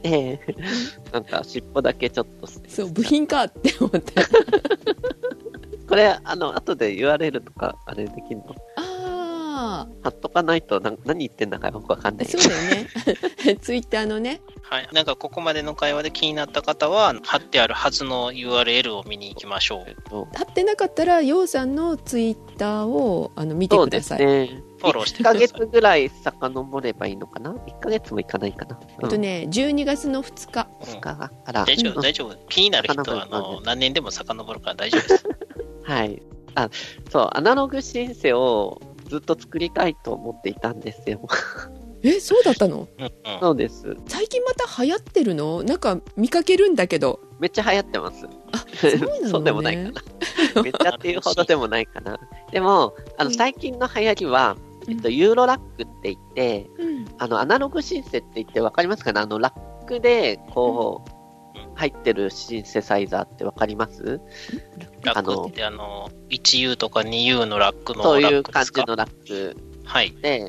して、[laughs] なんか尻尾だけちょっと、そう部品かって思って。[laughs] これ、あの、後で URL とか、あれできるの？あ貼っとかないとな何言ってんだかよくわかんない。あそうだよね。[laughs] ツイッターのね。はい。なんかここまでの会話で気になった方は、貼ってあるはずの URL を見に行きましょう。と。貼ってなかったらようさんのツイッターをあの見てそうですください、ね。フォローして1ヶください。月ぐらい遡ればいいのかな ?1 ヶ月もいかないかな？えっとね12月の2日うん2日から。大丈夫、うん大丈夫。気になる人は、あの、何年でも遡るから大丈夫です。[laughs] はい。あ、そう、アナログシンセをずっと作りたいと思っていたんですよ。[laughs] えそうだったの？うんうん。そうです。最近また流行ってるの？なんか見かけるんだけどめっちゃ流行ってます。あそうなのね [laughs] そうでもないかな。めっちゃっていうほどでもないかな。でも、あの、うん最近の流行りは、うんえっと、ユーロラックって言って、うん。あの、アナログシンセって言ってわかりますか？ねあの、ラックで、こう、入ってるシンセサイザーってわかります？ラックってあの、1U とか 2U のラックのそういうラックですか？感じのラック。はい。で、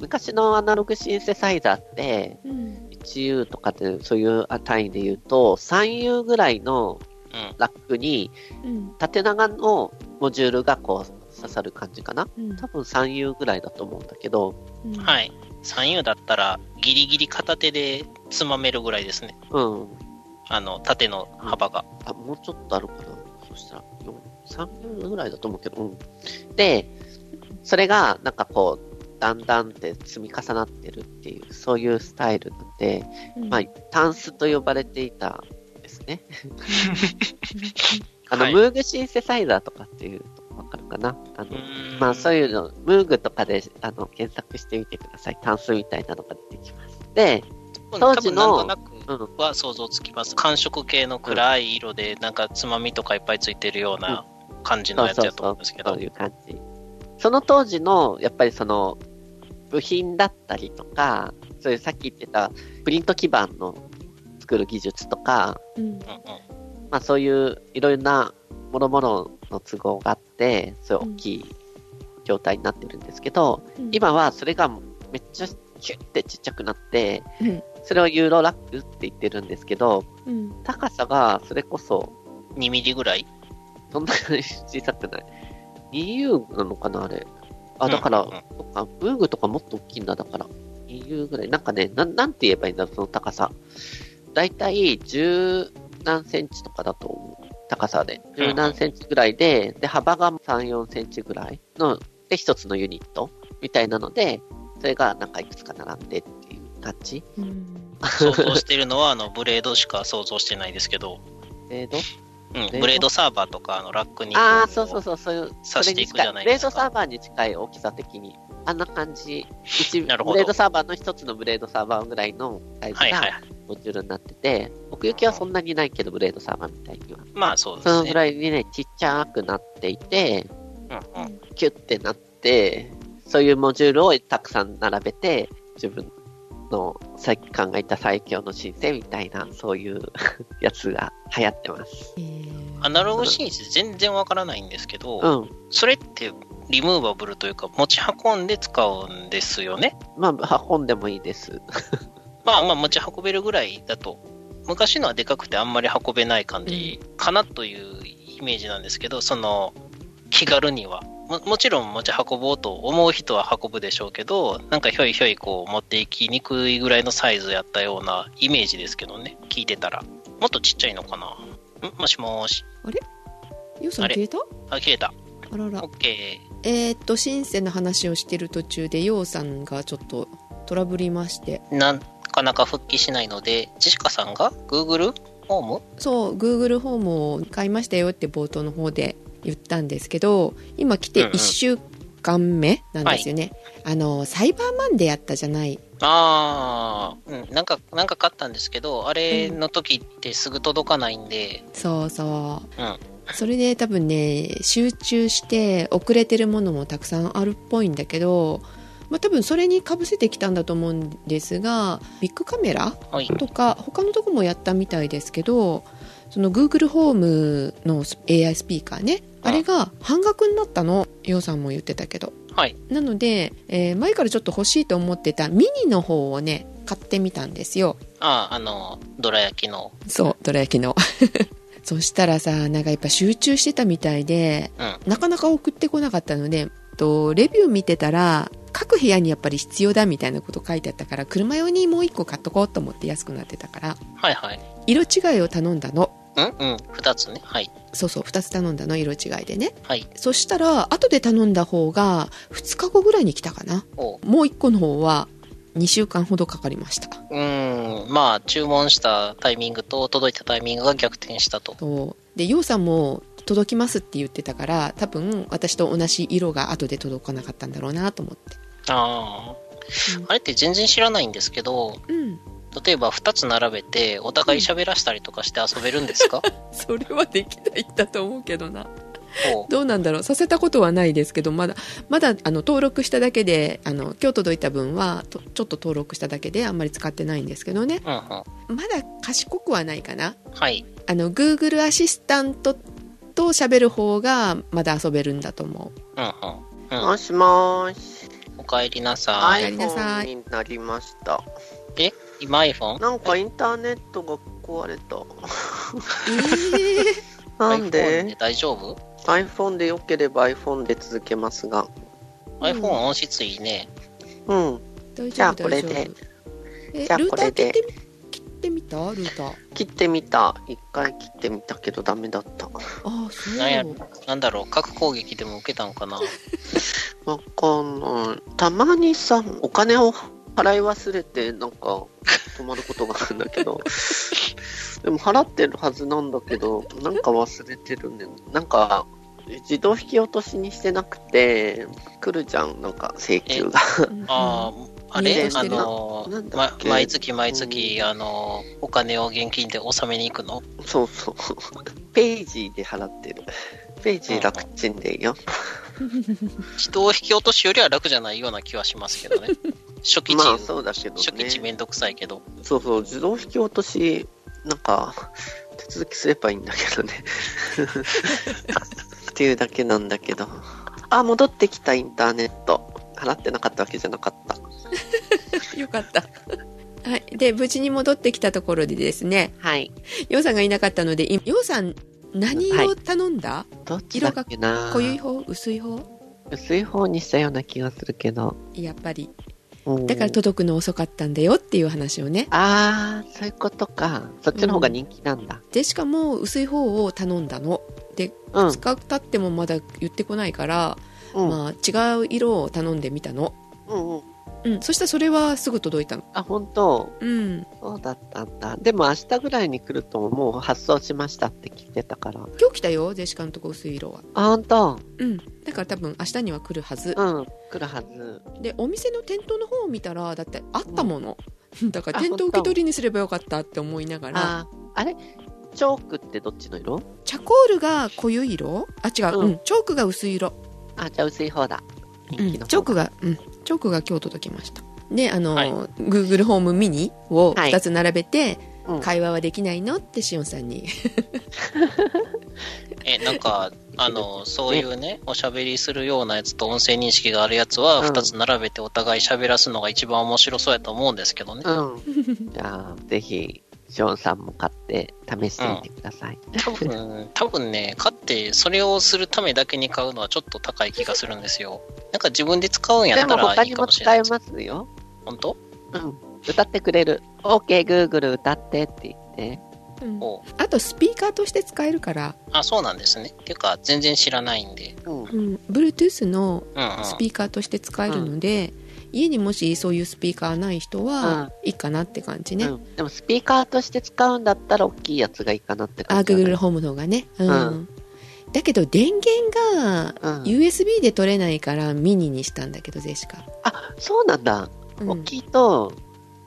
昔のアナログシンセサイザーって、うん、1U とかで、そういう単位で言うと、3U ぐらいのうん。ラックに、うん。縦長のモジュールがこう刺さる感じかな？うん。多分 3U ぐらいだと思うんだけど、うん。はい。3U だったら、ギリギリ片手でつまめるぐらいですね。うん。あの、縦の幅が。あ、もうちょっとあるかな？そしたら、4 3U ぐらいだと思うけど、うん。で、それが、なんかこう、だんだんって積み重なってるっていう、そういうスタイルなんで、うん。まあ、タンスと呼ばれていたんですね。[laughs] あの、はい。ムーグシンセサイザーとかっていうとわかるかな？あの、まあそういいうの、ムーグとかであの検索してみてください。タンスみたいなのが出てきます。で、うん。当時のは想像つきます。寒色系の暗い色で、なんかつまみとかいっぱいついてるような感じのやつやと思うんですけどそう。いう感じ。その当時の、やっぱりその、部品だったりとか、そういうさっき言ってたプリント基板の作る技術とか、うんまあそういういろいろな諸々の都合があって、そういう大きい状態になってるんですけど、うん今はそれがめっちゃキュッてちっちゃくなって、うんそれをユーロラックって言ってるんですけど、うん高さがそれこそ、2ミリぐらいそんなに小さくない。EU なのかな、あれ。あ、だから、うんうんブーグとかもっと大きいんだ、だから。EU ぐらい。なんかね、なん、なんて言えばいいんだろう、その高さ。だいたい10何センチとかだと思う。高さで。うん10何センチぐらいで、で、幅が3、4センチぐらいの、で、一つのユニットみたいなので、それがなんかいくつか並んでっていう感じ。うん想像してるのは、あの、ブレードしか想像してないですけど、えーとうん、ド？ブレードサーバーとか、あの、ラックに。ああ、そうそうそう、そういう、それに刺していくじゃ近い。レーないですかドサーバーに近い大きさ的に。あんな感じ。一ブなるほどレードサーバーの一つのブレードサーバーぐらいのサイズはいはいが。モジュールになってて、奥行きはそんなにないけど、ブレードサーバーみたいには。まあそうでそのぐすね。らいにね、ちっちゃくなっていて、うんうん。キュッてなって、そういうモジュールをたくさん並べて、自分のさっき考えた最強の申請みたいな、そういう [laughs] やつが流行ってます。えーアナログシンセ全然わからないんですけど、うん。それってリムーバブルというか持ち運んで使うんですよね。まあ、運んでもいいです。[laughs] まあまあ持ち運べるぐらいだと、昔のはでかくてあんまり運べない感じかなというイメージなんですけど、その気軽には。ももちろん持ち運ぼうと思う人は運ぶでしょうけど、なんかひょいひょいこう持っていきにくいぐらいのサイズやったようなイメージですけどね、聞いてたら。もっとちっちゃいのかな？ん？もしもーし。ようさんあれ？消えた？あ、切れた。あららオッケえーっとシンセの話をしてる途中でようさんがちょっとトラブりまして。ー。なかなか復帰しないので、ジェシカさんが Google ホーム？そう Google ホームを買いましたよって冒頭の方で言ったんですけど今来てうんうん。1週間目なんですよね、あのサイバーマンデーやったじゃない？ああ、うん、なんか、なんか買ったんですけど、あれの時ってすぐ届かないんで、そうそう。うん。それで多分ね集中して遅れてるものもたくさんあるっぽいんだけど、まあ、多分それにかぶせてきたんだと思うんですがビッグカメラはい。とか他のとこもやったみたいですけどその Google ホームの AI スピーカーねあれが半額になったのようさんも言ってたけどはい。なので、えー前からちょっと欲しいと思ってたミニの方をね買ってみたんですよああ、あの、どら焼きの。そうどら焼きのそしたらさなんかやっぱ集中してたみたいでうん。なかなか送ってこなかったのでとレビュー見てたら各部屋にやっぱり必要だみたいなこと書いてあったから車用にもう1個買っとこうと思って安くなってたからはいはい。色違いを頼んだのうんうん。二つね。はい。そうそう2つ頼んだの色違いでねはい。そしたら後で頼んだ方が2日後ぐらいに来たかなもう1個の方は2週間ほどかかりました。うーん。まあ、注文したタイミングと届いたタイミングが逆転したと。そうでようさんも届きますって言ってたから多分私と同じ色が後で届かなかったんだろうなと思って。ああ。うん。あれって全然知らないんですけど、うん。例えば二つ並べてお互い喋らしたりとかして遊べるんですか？[laughs] それはできないんだと思うけどなどうなんだろうさせたことはないですけどまだまだあの登録しただけであの今日届いた分はとちょっと登録しただけであんまり使ってないんですけどねうんうん。まだ賢くはないかなはい。あの Google アシスタントと喋る方がまだ遊べるんだと思ううんうん。うん。もしもーし。お帰りなさい。帰りなさい iPhone になりました。え？今 iPhone? なんかインターネットが壊れた。えなんで？大丈夫？?iPhone で良ければ iPhone で続けますが。?iPhone 音質いいね。うん。じゃあこれでえじゃあこれでてみ切ってみた？ルーター切ってみた。一回切ってみたけどダメだった。ああそうなんやなんだろう、核攻撃でも受けたんかな [laughs] わかんない。たまにさ、お金を払い忘れて、なんか、止まることがあるんだけど、[laughs] でも払ってるはずなんだけど、なんか忘れてるね。なんか、自動引き落としにしてなくて、来るじゃん、なんか請求が。うんああ、あれ？あのま毎月毎月、あの、お金を現金で納めに行くの？そうそう。ページで払ってる。ページ楽ちんでよ。自動引き落としよりは楽じゃないような気はしますけどね。[laughs] 初期値、まあそうだけど初期値めね。んどくさいけど。そうそう、自動引き落とし、なんか、手続きすればいいんだけどね。っていうだけなんだけど。あ、戻ってきたインターネット。払ってなかったわけじゃなかった。[laughs] よかったはいで無事に戻ってきたところでですねはい。ようさんがいなかったので今ようさん何を頼んだ、どっちだっけな？濃い方？薄い方？薄い方にしたような気がするけど。やっぱりうんだから届くの遅かったんだよっていう話をねあー、そういうことか。そっちの方が人気なんだ。でしかも薄い方を頼んだのでうん。2日経ってもまだ言ってこないから、うん。まあ、違う色を頼んでみたのうんうん。うん、そしたらそれはすぐ届いたの。あ、本当？うん。そうだったんだ。でも明日ぐらいに来るともう発送しましたって聞いてたから。今日来たよ、ジェシカのとこ薄い色は。あ、本当？うん。だから多分明日には来るはず。うん、来るはず。で、お店の店頭の方を見たら、だってあったもの。だからあ店頭受け取りにすればよかったって思いながら、あ、あれ？チョークってどっちの色？チャコールが濃い色？あ、違う、うん。うん、チョークが薄い色。あ、じゃあ薄い方だ。チョークが、うん、チョークが今日届きました。で、あの、はい。Google ホームミニをはい。2つ並べて、うん会話はできないの？ってしおんさんに。[laughs] え、なんか、あの、そういうね、おしゃべりするようなやつと音声認識があるやつは、うん二つ並べてお互い喋らすのが一番面白そうやと思うんですけどね。うん。じゃあ、ぜひ、ショーンさんも買って試してみてください。多分、多分ね、買ってそれをするためだけに買うのはちょっと高い気がするんですよ。なんか自分で使うんやでもったら他にもいいかもしれな使えいです。ますよ。本当？うん。歌ってくれる。OK, Google 歌ってって言って。うんおあとスピーカーとして使えるから、あ、そうなんですね。っていうか、全然知らないんで。うん。うん、Bluetooth のうんうん。スピーカーとして使えるので、家にもしそういうスピーカーない人うんは、いいかなって感じね。うん。でもスピーカーとして使うんだったら大きいやつがいいかなってあ、感じ。Google ホームの方がね。うん。うんだけど電源がうん USB で取れないからミニにしたんだけど、ジェシカ。あ、そうなんだ。うん大きいと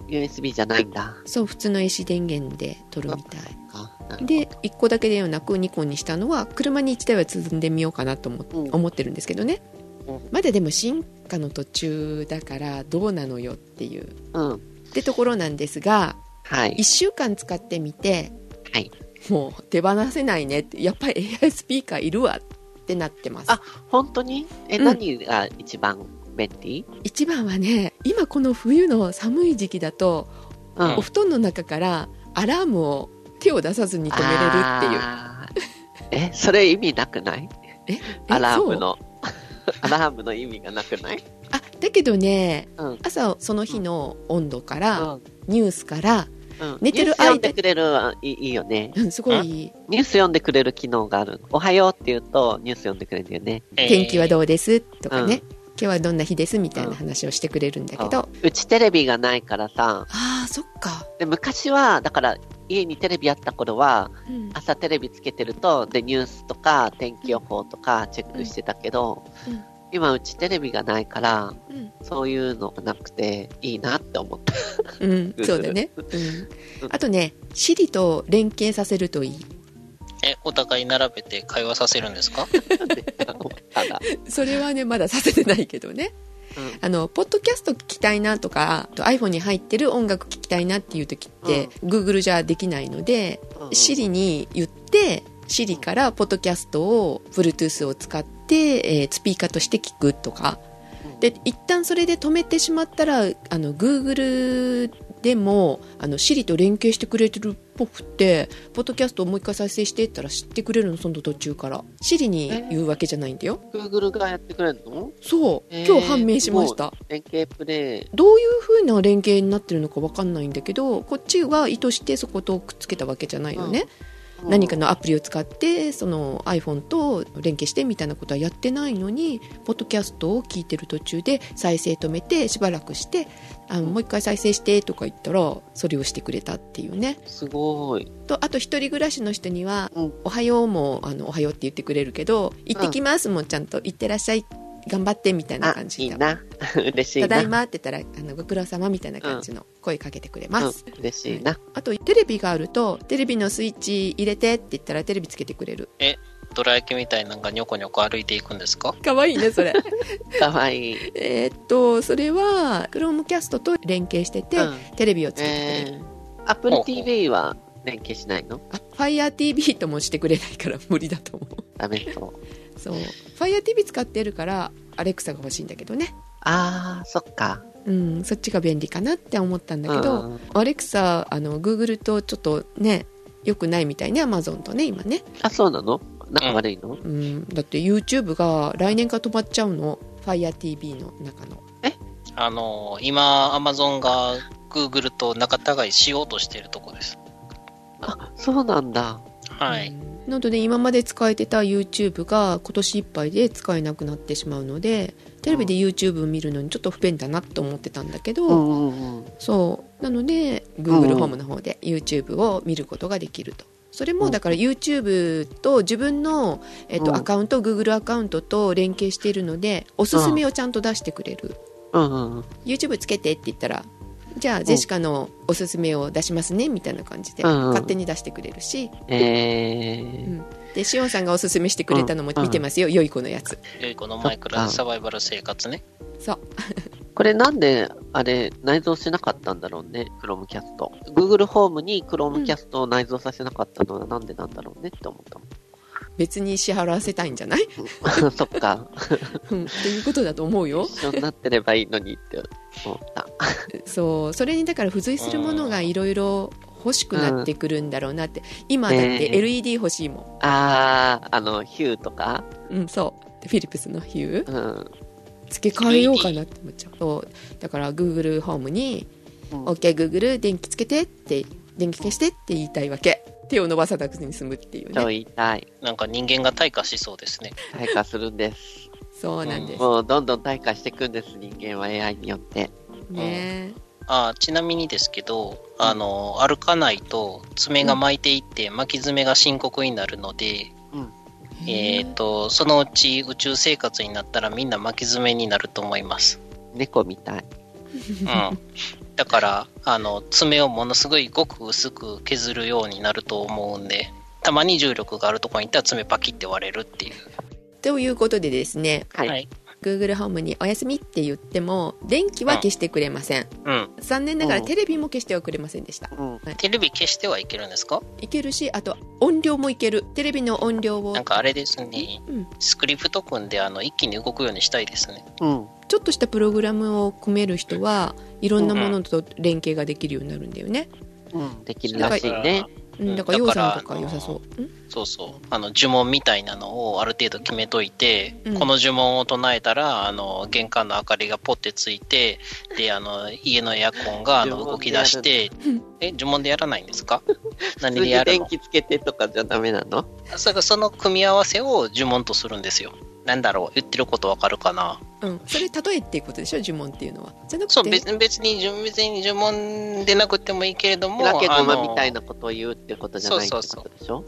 USB じゃないんだ。そう、普通の AC 電源で取るみたい。で、1個だけではなく2個にしたのは、車に1台は積んでみようかなと思,、うん思ってるんですけどねうん。まだでも進化の途中だからどうなのよっていう。うん。ってところなんですが、はい1。週間使ってみて、はい。もう手放せないねって、やっぱり AI スピーカーいるわってなってます。あ本当に？え、うん何が一番便利一番はね、今この冬の寒い時期だと、うん。お布団の中からアラームを手を出さずに止めれるっていう。え、それ意味なくない？え？え？アラームの。アラームの意味がなくない？あ、だけどね、うん。朝その日の温度から、うん。ニュースから、うん。寝てるニュース読ん間でくれるはいいよね。うん、すごいニュース読んでくれる機能がある。おはようって言うとニュース読んでくれるよね。天気はうどうです？とかね、うん今日はどんな日ですみたいな話をしてくれるんだけど、うちテレビがないからさ、ああ、そっか。で昔は、だから家にテレビあった頃は、うん朝テレビつけてると、で、ニュースとか天気予報とかチェックしてたけど、うん今うちテレビがないから、うんそういうのがなくていいなって思った。うん、そうだね。うん。あとね、Siri と連携させるといい。え、お互い並べて会話させるんですか？[laughs] それはね、まださせてないけどね。うんあの、ポッドキャスト聞きたいなとか、あと iPhone に入ってる音楽聞きたいなっていう時って、Google じゃできないので、うんうん Siri に言って、Siri からポッドキャストを Bluetooth を使って、えースピーカーとして聞くとか。で、一旦それで止めてしまったら、あの、Google でも、あの、Siri と連携してくれてるっぽくて、ポッドキャストをもう一回再生していったら知ってくれるの、その途中から。Siri に言うわけじゃないんだよ。Google がやってくれるの？そう、えー今日判明しました。連携プレイ。どういう風な連携になってるのかわかんないんだけど、こっちは意図してそことくっつけたわけじゃないのね。何かのアプリを使って、その iPhone と連携してみたいなことはやってないのに、ポッドキャストを聞いてる途中で再生止めてしばらくして、あのもう一回再生してとか言ったら、それをしてくれたっていうね。すごい。と、あと一人暮らしの人には、うんおはようも、あの、おはようって言ってくれるけど、行ってきますもちゃんと、行ってらっしゃい、頑張ってみたいなあ感、じで。いいな。嬉しいな。ただいまって言ったら、あの、ご苦労様みたいな感じの声かけてくれます。うん、嬉しいな。あと、テレビがあると、テレビのスイッチ入れてって言ったらテレビつけてくれる。ドラ焼きみたいなのがニョコニョコ歩いていくんですか？かわいいね、それ。[laughs] かわいい。えーっと、それは、Chromecast と連携してて、うんテレビをつけてくれる。えー、Apple TV は連携しないの？あ、Fire TV ともしてくれないから無理だと思う。ダメそう。そう。Fire TV 使ってるから、アレクサが欲しいんだけどね。あー、そっか。うん、そっちが便利かなって思ったんだけど、うんアレクサ、あの、Google とちょっとね、良くないみたいね、Amazon とね、今ね。あ、そうなの？仲悪いの、うん、だって YouTube が来年から止まっちゃうの？FireTV の中の。あの、今、アマゾンが Google と仲違いしようとしているとこです。あ、そうなんだ。はい。うん。なので今まで使えてた YouTube が今年いっぱいで使えなくなってしまうのでテレビで YouTube 見るのにちょっと不便だなと思ってたんだけど、うんうんうん。そう。なので Google ホームの方で YouTube を見ることができるとそれもだから YouTube と自分の、えっとうん。アカウント Google アカウントと連携しているのでおすすめをちゃんと出してくれる、うんうんうん。YouTube つけてって言ったらじゃあジェシカのおすすめを出しますねみたいな感じでうんうん。勝手に出してくれるし、えー。うんでしおんさんがおすすめしてくれたのも見てますよ、良い子のやつ。よい子のマイクラサバイバル生活ね。そう。[laughs] これなんで、あれ、内蔵しなかったんだろうね、Chromecast。Google ホームに Chromecast を内蔵させなかったのはなんでなんだろうねって思った別に支払わせたいんじゃない、もん。[laughs] そっか。[laughs] うん、っていうことだと思うよ。一緒になってればいいのにって思った。そう。それにだから付随するものがいろいろ欲しくなってくるんだろうなって、今だってね LED 欲しいもあー、あの、ヒューとか？ん、うん、そう。でフィリップスのヒュー。うん。付け替えようかなって思っちゃう。そう。だから Google ホームに「うん。OKGoogle 電気つけて」って電気消してって言いたいわけ。手を伸ばさなくてに済むっていう超ね言いたい。なんか人間が退化しそうですね。退化するんです。そうなんです、もうどんどん退化していくんです、人間は。AI によって。ねあちなみにですけど、あの、歩かないと爪が巻いていって巻き爪が深刻になるので、えっ、と、そのうち宇宙生活になったらみんな巻き爪になると思います。猫みたい。うん。だから、あの、爪をものすごいごく薄く削るようになると思うんで、たまに重力があるところに行ったら爪パキって割れるっていう。ということでですねはい。はい。Google ホームに「おやすみ」って言っても電気は消してくれません、うん。残念ながらうんテレビも消してはくれませんでしたうん。テレビ消してはいけるんですか？いけるしあと音量もいけるテレビの音量をなんかあれですね。うん、スクリプト組んであの一気に動くようにしたいですね。うん。ちょっとしたプログラムを組める人はいろんなものと連携ができるようになるんだよね、うん。できるらしいね。だからだからようさんとか良さそう、うん？そうそう。あの呪文みたいなのをある程度決めといて、うん。この呪文を唱えたら、あの玄関の明かりがポッてついて、で、あの家のエアコンがあの動き出して、え、呪文でやらないんですか？[laughs] 何でやるの？電気つけてとかじゃダメなの？それからその組み合わせを呪文とするんですよ。なんだろう言ってることわかるかな？うん、それ例えっていうことでしょ呪文っていうのは。じゃなくて？そう、別に、別に、呪別に呪文でなくてもいいけれども、だけごまあのみたいなことを言うってことじゃないってそうそうことでしょ？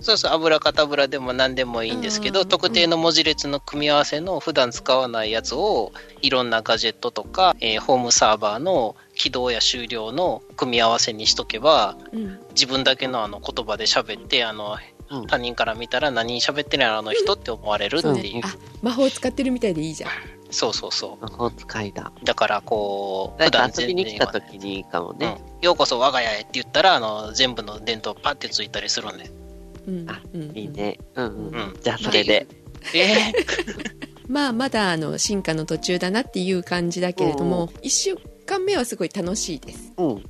そうそう、油かたぶらでも何でもいいんですけど、うん。特定の文字列の組み合わせの普段使わないやつを、いろんなガジェットとか、えーホームサーバーの起動や終了の組み合わせにしとけば、うん、自分だけのあの言葉で喋って、あの、うん他人から見たら何喋ってるのあの人って思われるってそういう。ねあ魔法使ってるみたいでいいじゃんそうそうそ魔法使いだ。う。だから、こう、普段遊びに来た時にいいかもね。うんようこそ我が家へって言ったら、あの、全部の電灯パッてついたりするんで。うんあいいね。うんうん。うん。じゃあそれで。え [laughs] まあまだあの進化の途中だなっていう感じだけれども、1週間目はすごい楽しいですうん。うん。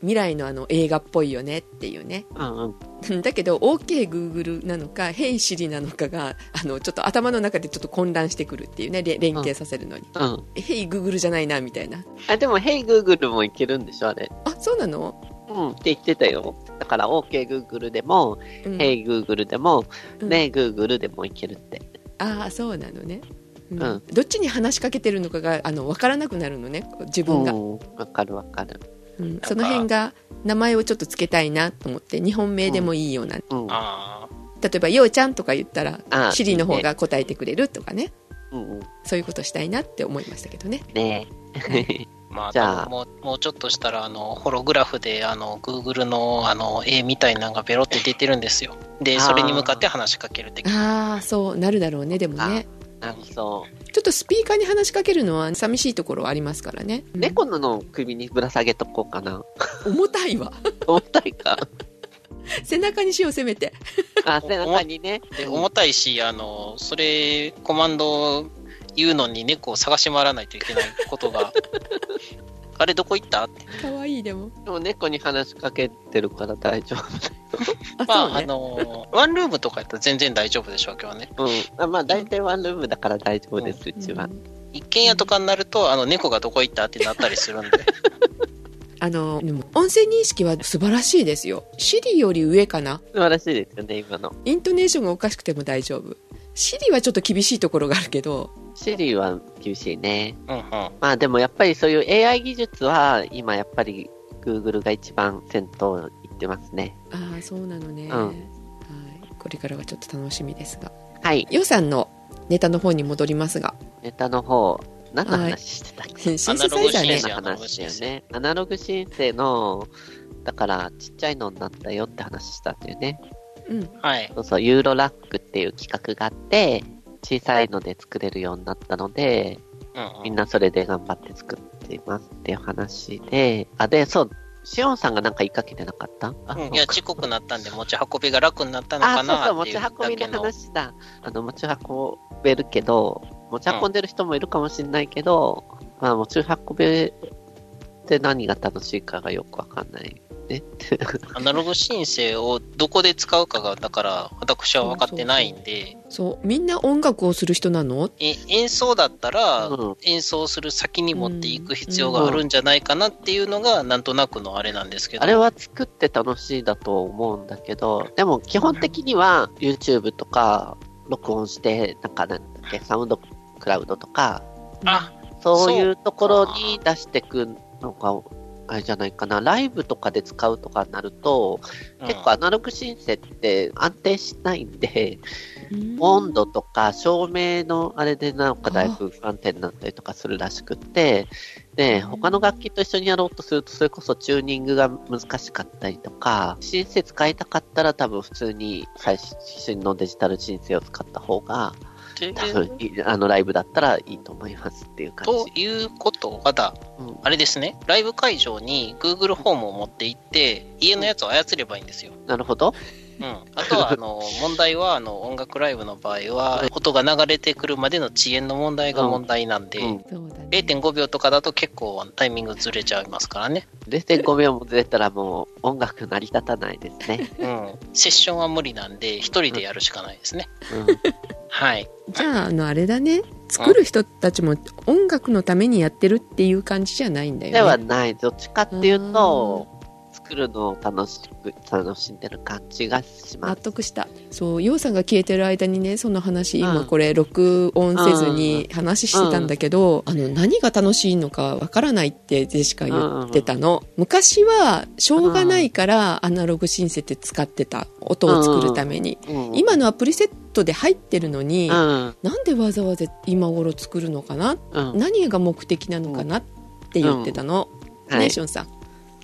未来のあの映画っぽいよねっていうねうんうん。だけど OKGoogle なのか Hey Siri なのかがあのちょっと頭の中でちょっと混乱してくるっていうねれ連携させるのに、うん。Hey Google じゃないなみたいなあ、でも、Hey Google もいけるんでしょあれ。あそうなの、うん。って言ってたよ。だから、OK Google でも、うん、Hey Google でも、うんね Google でもいけるって。ああそうなのね、うん。うん。どっちに話しかけてるのかがあの分からなくなるのね。自分が、うん。わかるわかる。うん。その辺が名前をちょっとつけたいなと思って日本名でもいいような、うん。あ例えば「ようちゃん」とか言ったらシリの方が答えてくれるとかね。うんうん。そういうことしたいなって思いましたけどね。ね。[laughs] まあ、じゃあ。もう、もうちょっとしたら、あの、ホログラフで、あの、Google の、あの、絵みたいなのがベロって出てるんですよ。で、それに向かって話しかける的な。ああそうなるだろうねでもねなりそう。ちょっとスピーカーに話しかけるのは寂しいところはありますからね、うん猫のの首にぶら下げとこうかな。重たいわ [laughs] 重たいか。背中にしようせめてあ、背中にね。で、重たいし、あの、それ、コマンド言うのに猫を探し回らないといけないことが、あれどこ行った？って。かわいいでもでも猫に話しかけてるから大丈夫 [laughs] あまあ、ねの、ワンルームとかやったら全然大丈夫でしょうけどね。うん。あまあ、大体ワンルームだから大丈夫です、うちはう。ん一軒家とかになると、あの、猫がどこ行ったってなったりするんで。[laughs] あのでも音声認識は素晴らしいですよシリより上かな素晴らしいですよね、今の。イントネーションがおかしくても大丈夫シリはちょっと厳しいところがあるけどシリは厳しいね。うんうん。まあでもやっぱりそういう AI 技術は今やっぱり Google が一番先頭行ってますね。ああそうなのね、うんはいこれからがちょっと楽しみですがはい。ようさんのネタの方に戻りますがネタの方、何の話してたっけ、シンセサイザーねアナログシンセの話だよね。アナログ申請の、だからちっちゃいのになったよって話したんだよね。うんはい。そうそう、ユーロラックっていう企画があって、小さいので作れるようになったので、うんうんみんなそれで頑張って作っていますっていう話で、あ、で、そう、シオンさんがなんか言いかけてなかった？あ、うんいや、遅刻なったんで持ち運びが楽になったのかあ、そうそう、持ち運びの。話だ。あの、持ち運べるけど、持ち運んでる人もいるかもしれないけど、まあ、持ち運べって何が楽しいかがよくわかんないね。[laughs] アナログ申請をどこで使うかが、だから私は分かってないんで、そう。みんな音楽をする人なの？え演奏だったら、うん。演奏する先に持っていく必要があるんじゃないかなっていうのが、なんとなくのあれなんですけど。あれは作って楽しいだと思うんだけど、でも基本的には YouTube とか録音して、なんかなんだっけ、サウンドクラウドとか、あ、そういうところに出してくのが、あれじゃないかな、ライブとかで使うとかになると、うん。結構アナログシンセって安定しないんで、うん。温度とか照明のあれでなんかだいぶ不安定になったりとかするらしくって、で、他の楽器と一緒にやろうとすると、それこそチューニングが難しかったりとか、シンセ使いたかったら多分普通に最新のデジタルシンセを使った方が、あのライブだったらいいと思いますっていう感じ。ということはだ、うんあれですね、ライブ会場に Google ホームを持って行って、家のやつを操ればいいんですよ。なるほど。うん。あとは、あの、問題は、あの、音楽ライブの場合は、音が流れてくるまでの遅延の問題が問題なんで、うんそうだね0.5秒とかだと結構タイミングずれちゃいますからね。0.5秒もずれたらもう音楽成り立たないですね。うん。セッションは無理なんで、一人でやるしかないですね。うん [laughs] はい。じゃああのあれだね作る人たちも音楽のためにやってるっていう感じじゃないんだよねではない。どっちかっていうと、作るのを楽しく、楽しんでる感じがします。納得した。そうようさんが消えてる間にねその話今うん。これ録音せずに話してたんだけど、あの何が楽しいのかわからないってジェシカ言ってたの、昔はしょうがないからアナログシンセって使ってた音を作るために、うん。今のはプリセットで入ってるのに、うん、なんでわざわざ今頃作るのかな？うん。何が目的なのかな？って言ってたの、はい。ネーションさん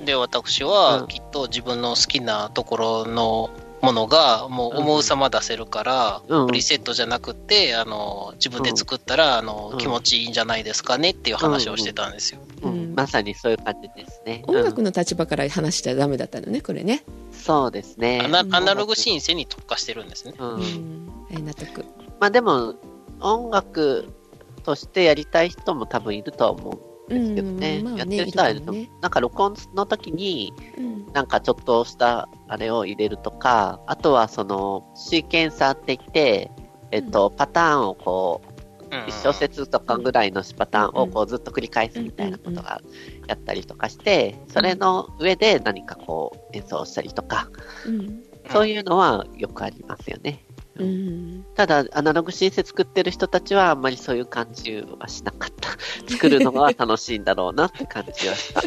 で、私うん。はきっと自分の好きなところのものがもう思うさま出せるから、うん。プリセットじゃなくて、あの、自分で作ったら、あのう、ん。気持ちいいんじゃないですかねっていう話をしてたんですよ。うん。うん。まさにそういう感じですね。音楽うんの立場から話しちゃダメだったのねこれね、そうですね。アナアナログシンセに特化してるんですね。うん。うん。え納得。まあでも、音楽としてやりたい人も多分いるとは思う。んですけどね。うんまあねやってる人はいると思う。いるかなんか録音の時に、うん。なんかちょっとしたあれを入れるとか、あとはその、シーケンサーって言って、えっと、パターンをこう、うん一小節とかぐらいのパターンをこうずっと繰り返すみたいなことがやったりとかして、それの上で何かこう演奏したりとか、うん。そういうのはよくありますよね。うんただ、アナログシンセ作ってる人たちはあんまりそういう感じはしなかった。[laughs] 作るのが楽しいんだろうなって感じはした。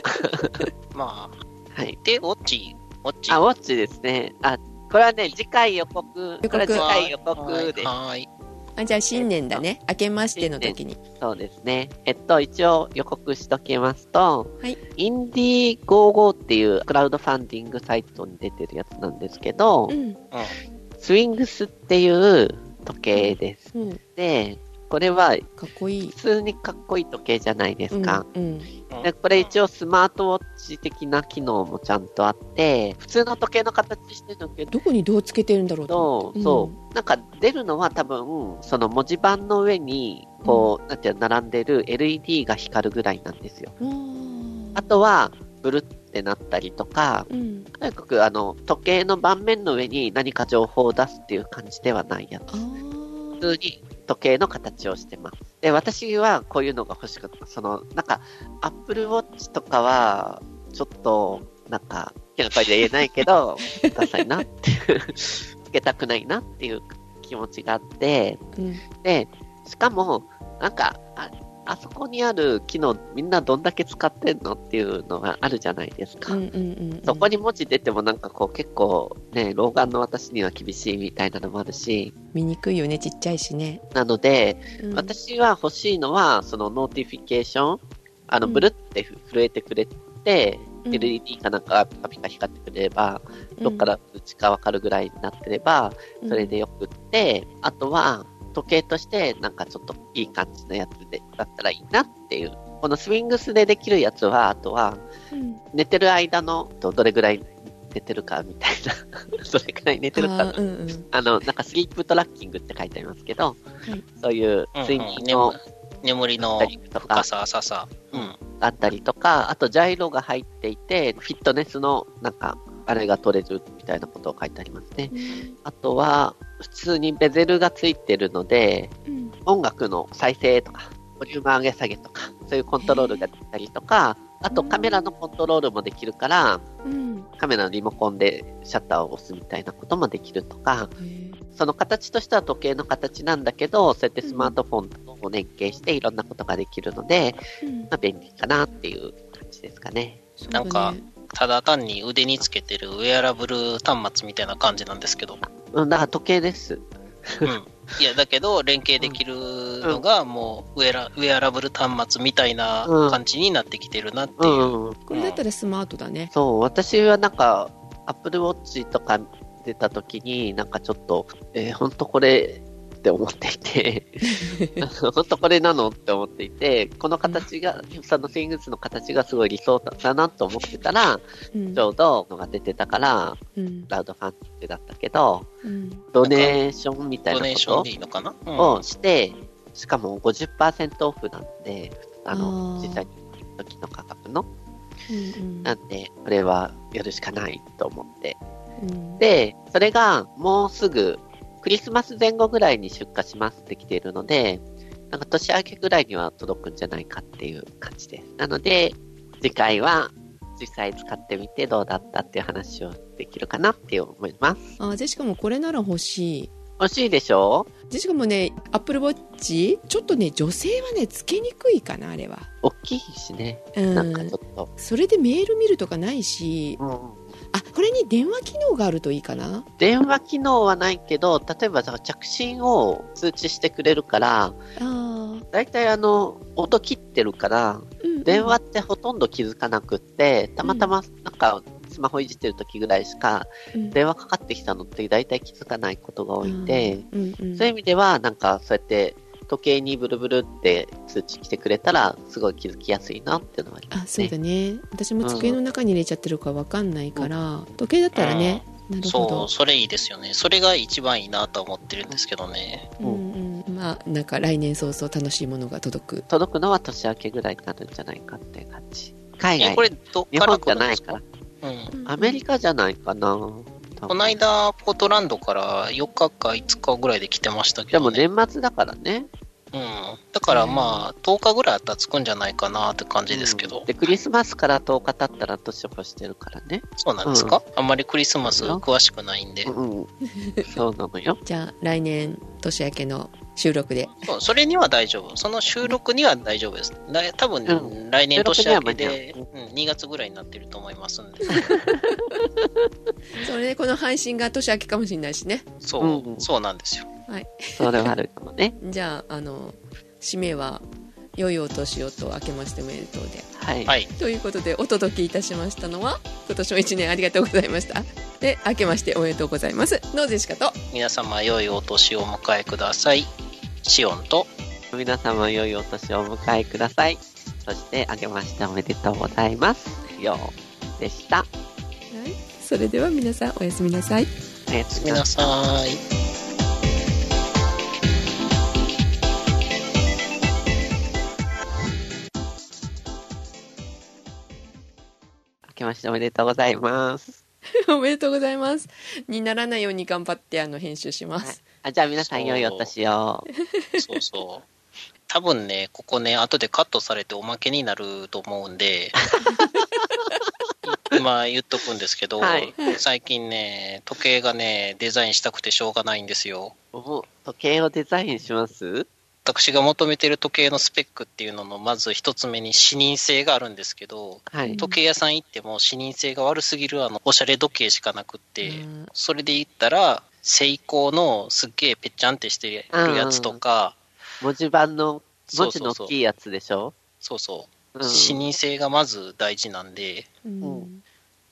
[laughs] まあ、はい。で、ウォッチ、ウォッチ？あ、ウォッチですね。あ、これはね、次回予告。告これは次回予告です。はい。あじゃあ新年だね明けましての時にそうですね。えっと、一応予告しときますと、はいインディー55っていうクラウドファンディングサイトに出てるやつなんですけど、うんスイングスっていう時計です。うん。で、これはかっこいい。普通にかっこいい時計じゃないですか。うんうん。でこれ一応スマートウォッチ的な機能もちゃんとあって、普通の時計の形してるんだけどこにどうつけてるんだろうと思って。そう、なんか出るのは多分、その文字盤の上に、こう、なんていうの、並んでる LED が光るぐらいなんですよ。うんあとは、ブルってなったりとか、うんとにかくあの、時計の盤面の上に何か情報を出すっていう感じではないやつ。普通に時計の形をしてます。で、私はこういうのが欲しかった。その、なんか、Apple Watch とかは、ちょっと、なんか、変な声で言えないけど、[laughs] ダサいなっていう、つけたくないなっていう気持ちがあって、うんで、しかも、なんか、ああそこにある機能、みんなどんだけ使ってんのっていうのがあるじゃないですか。うんうんうんうん。そこに文字出てもなんかこう結構ね、老眼の私には厳しいみたいなのもあるし、見にくいよね、ちっちゃいしね。なので、うん、私は欲しいのは、その notification、あの、うんブルって震えてくれて、うん LED かなんかピカピカ光ってくれれば、どっから通知かわかるぐらいになってれば、うんそれでよくって、あとは、時計としてなんかちょっといい感じのやつで、だったらいいなっていう。このスウィングスでできるやつは、あとは、うん寝てる間の、どどれぐらい寝てるかみたいな、[laughs] どれぐらい寝てるかあーうんうん。あの、なんかスリープトラッキングって書いてありますけど、いそういううんうん睡眠の眠りの深さ、浅さ。うん。あったりとか、あとジャイロが入っていて、フィットネスのなんか、あれが取れるみたいなことを書いてありますね。あとは、普通にベゼルがついてるので、うん。音楽の再生とか、ボリューム上げ下げとか、そういうコントロールができたりとか、あとカメラのコントロールもできるから、うん。カメラのリモコンでシャッターを押すみたいなこともできるとか、その形としては時計の形なんだけど、そうやってスマートフォンと連携していろんなことができるので、うん。まあ、便利かなっていう感じですかね。ね。なんかただ単に腕につけてるウェアラブル端末みたいな感じなんですけど。うん、だから時計です。うん。いや、だけど、連携できるのが、もうウェアラ、ウェアラブル端末みたいな感じになってきてるなってういう。ん、うん。これだったらスマートだね。そう、私はなんか、Apple Watch とか出た時に、なんかちょっと、えー、本当これって思っていて、[laughs] 本当これなのって思っていて、この形が、そのスイングスの形がすごい理想だなと思ってたら、うん。ちょうどのが出てたから、うん。ラウドファンってだったけど、うん。ドネーションみたいドな？ことをして、しかも50%オフなんで、ああの、ー。実際に時の価格の。うん。なんで、これはやるしかないと思って。うん。で、それがもうすぐ、クリスマス前後ぐらいに出荷しますって来ているので、なんか年明けぐらいには届くんじゃないかっていう感じです。なので、次回は実際使ってみてどうだったっていう話をできるかなって思います。あジェシカもこれなら欲しい欲しいでしょ？ジェシカもねアップルウォッチちょっとね女性はねつけにくいかなあれは大きいしね。うんなんかちょっと。それでメール見るとかないしうんあこれに電話機能があるといいかな？電話機能はないけど、例えばさ着信を通知してくれるから、あだいたいあの、音切ってるから、ー、うん、電話ってほとんど気づかなくって、たまたまなんかスマホいじってる時ぐらいしかうん。電話かかってきたのって大体気づかないことが多いんで、うんうん。そういう意味ではなんかそうやって時計にブルブルって通知来てくれたらすごい気づきやすいなっていうのはありますね。あそうだね私も机の中に入れちゃってるかわかんないから、時計だったらね、なるほそう、どそれいいですよね。それが一番いいなと思ってるんですけどね。うんうん、まあなんか来年早々楽しいものが届く届くのは年明けぐらいになるんじゃないかっていう感じ。海え、外こ、れどっから日本じゃないから。うん。アメリカじゃないかな。この間、ポートランドから4日か5日ぐらいで来てましたけでもどね。年末だからね。うん。だからまあ、10日ぐらいあったら着くんじゃないかなって感じですけど。で、クリスマスから10日経ったら年を越してるからね。そうなんですか、あんまりクリスマス詳しくないんで。うん。そうなのよ。[laughs] じゃあ来年年明けの収録でそうそれには大丈夫。その収録には大丈夫です。だ多分、う来年年明けで、うん、2月ぐらいになってると思いますんで。[laughs] それでこの配信が年明けかもしれないしねそう、うんうんそうなんですよ。それはあるかもね。[laughs] じゃああの締めは良いお年をと明けましておめでとうではい。はい。ということでお届けいたしましたのは今年も1年ありがとうございましたで明けましておめでとうございますノーゼシカと皆様、良いお年をお迎えください。シオンと、皆様良いお年をお迎えください。そして、あけましておめでとうございます。ようでした。はいそれでは皆さんおやすみなさいおやすみ皆なさい。さい。けましておめでとうございます。[laughs] おめでとうございますにならないように頑張ってあの編集します、あじゃあ皆さん良いお年を。そうそう。多分ね、ここね、後でカットされておまけになると思うんで、[laughs] 今言っとくんですけど、はい最近ね、時計がね、デザインしたくてしょうがないんですよ。お時計をデザインします？私が求めてる時計のスペックっていうのの、まず一つ目に視認性があるんですけど、はい。時計屋さん行っても視認性が悪すぎるあの、おしゃれ時計しかなくって、うん。それで言ったら、セイコーのすっげえぺっちゃんってしてるやつとか、文字盤の、文字の大きいやつでしょ？そうそう、うん。視認性がまず大事なんで、うん。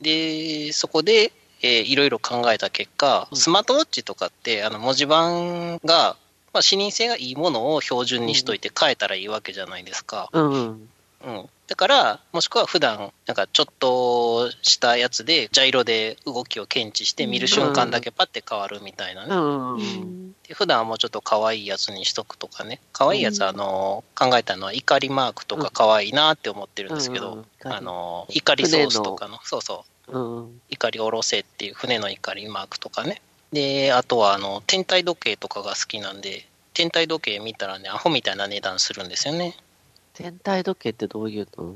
で、そこで、えーいろいろ考えた結果、うん。スマートウォッチとかって、あの、文字盤が、まあ、視認性がいいものを標準にしといて変えたらいいわけじゃないですか。うんうん。うん。だから、もしくは普段、なんかちょっとしたやつで、ジャイロで動きを検知して見る瞬間だけパッて変わるみたいなね。うんううん。んで普段はもうちょっと可愛いやつにしとくとかね。可愛いやつは、あの、考えたのは怒りマークとか可愛いなって思ってるんですけど、あの、怒りソースとかの、そうそう。うん。怒りおろせっていう船の怒りマークとかね。で、あとはあの、天体時計とかが好きなんで、天体時計見たらね、アホみたいな値段するんですよね。天体時計ってどういうの？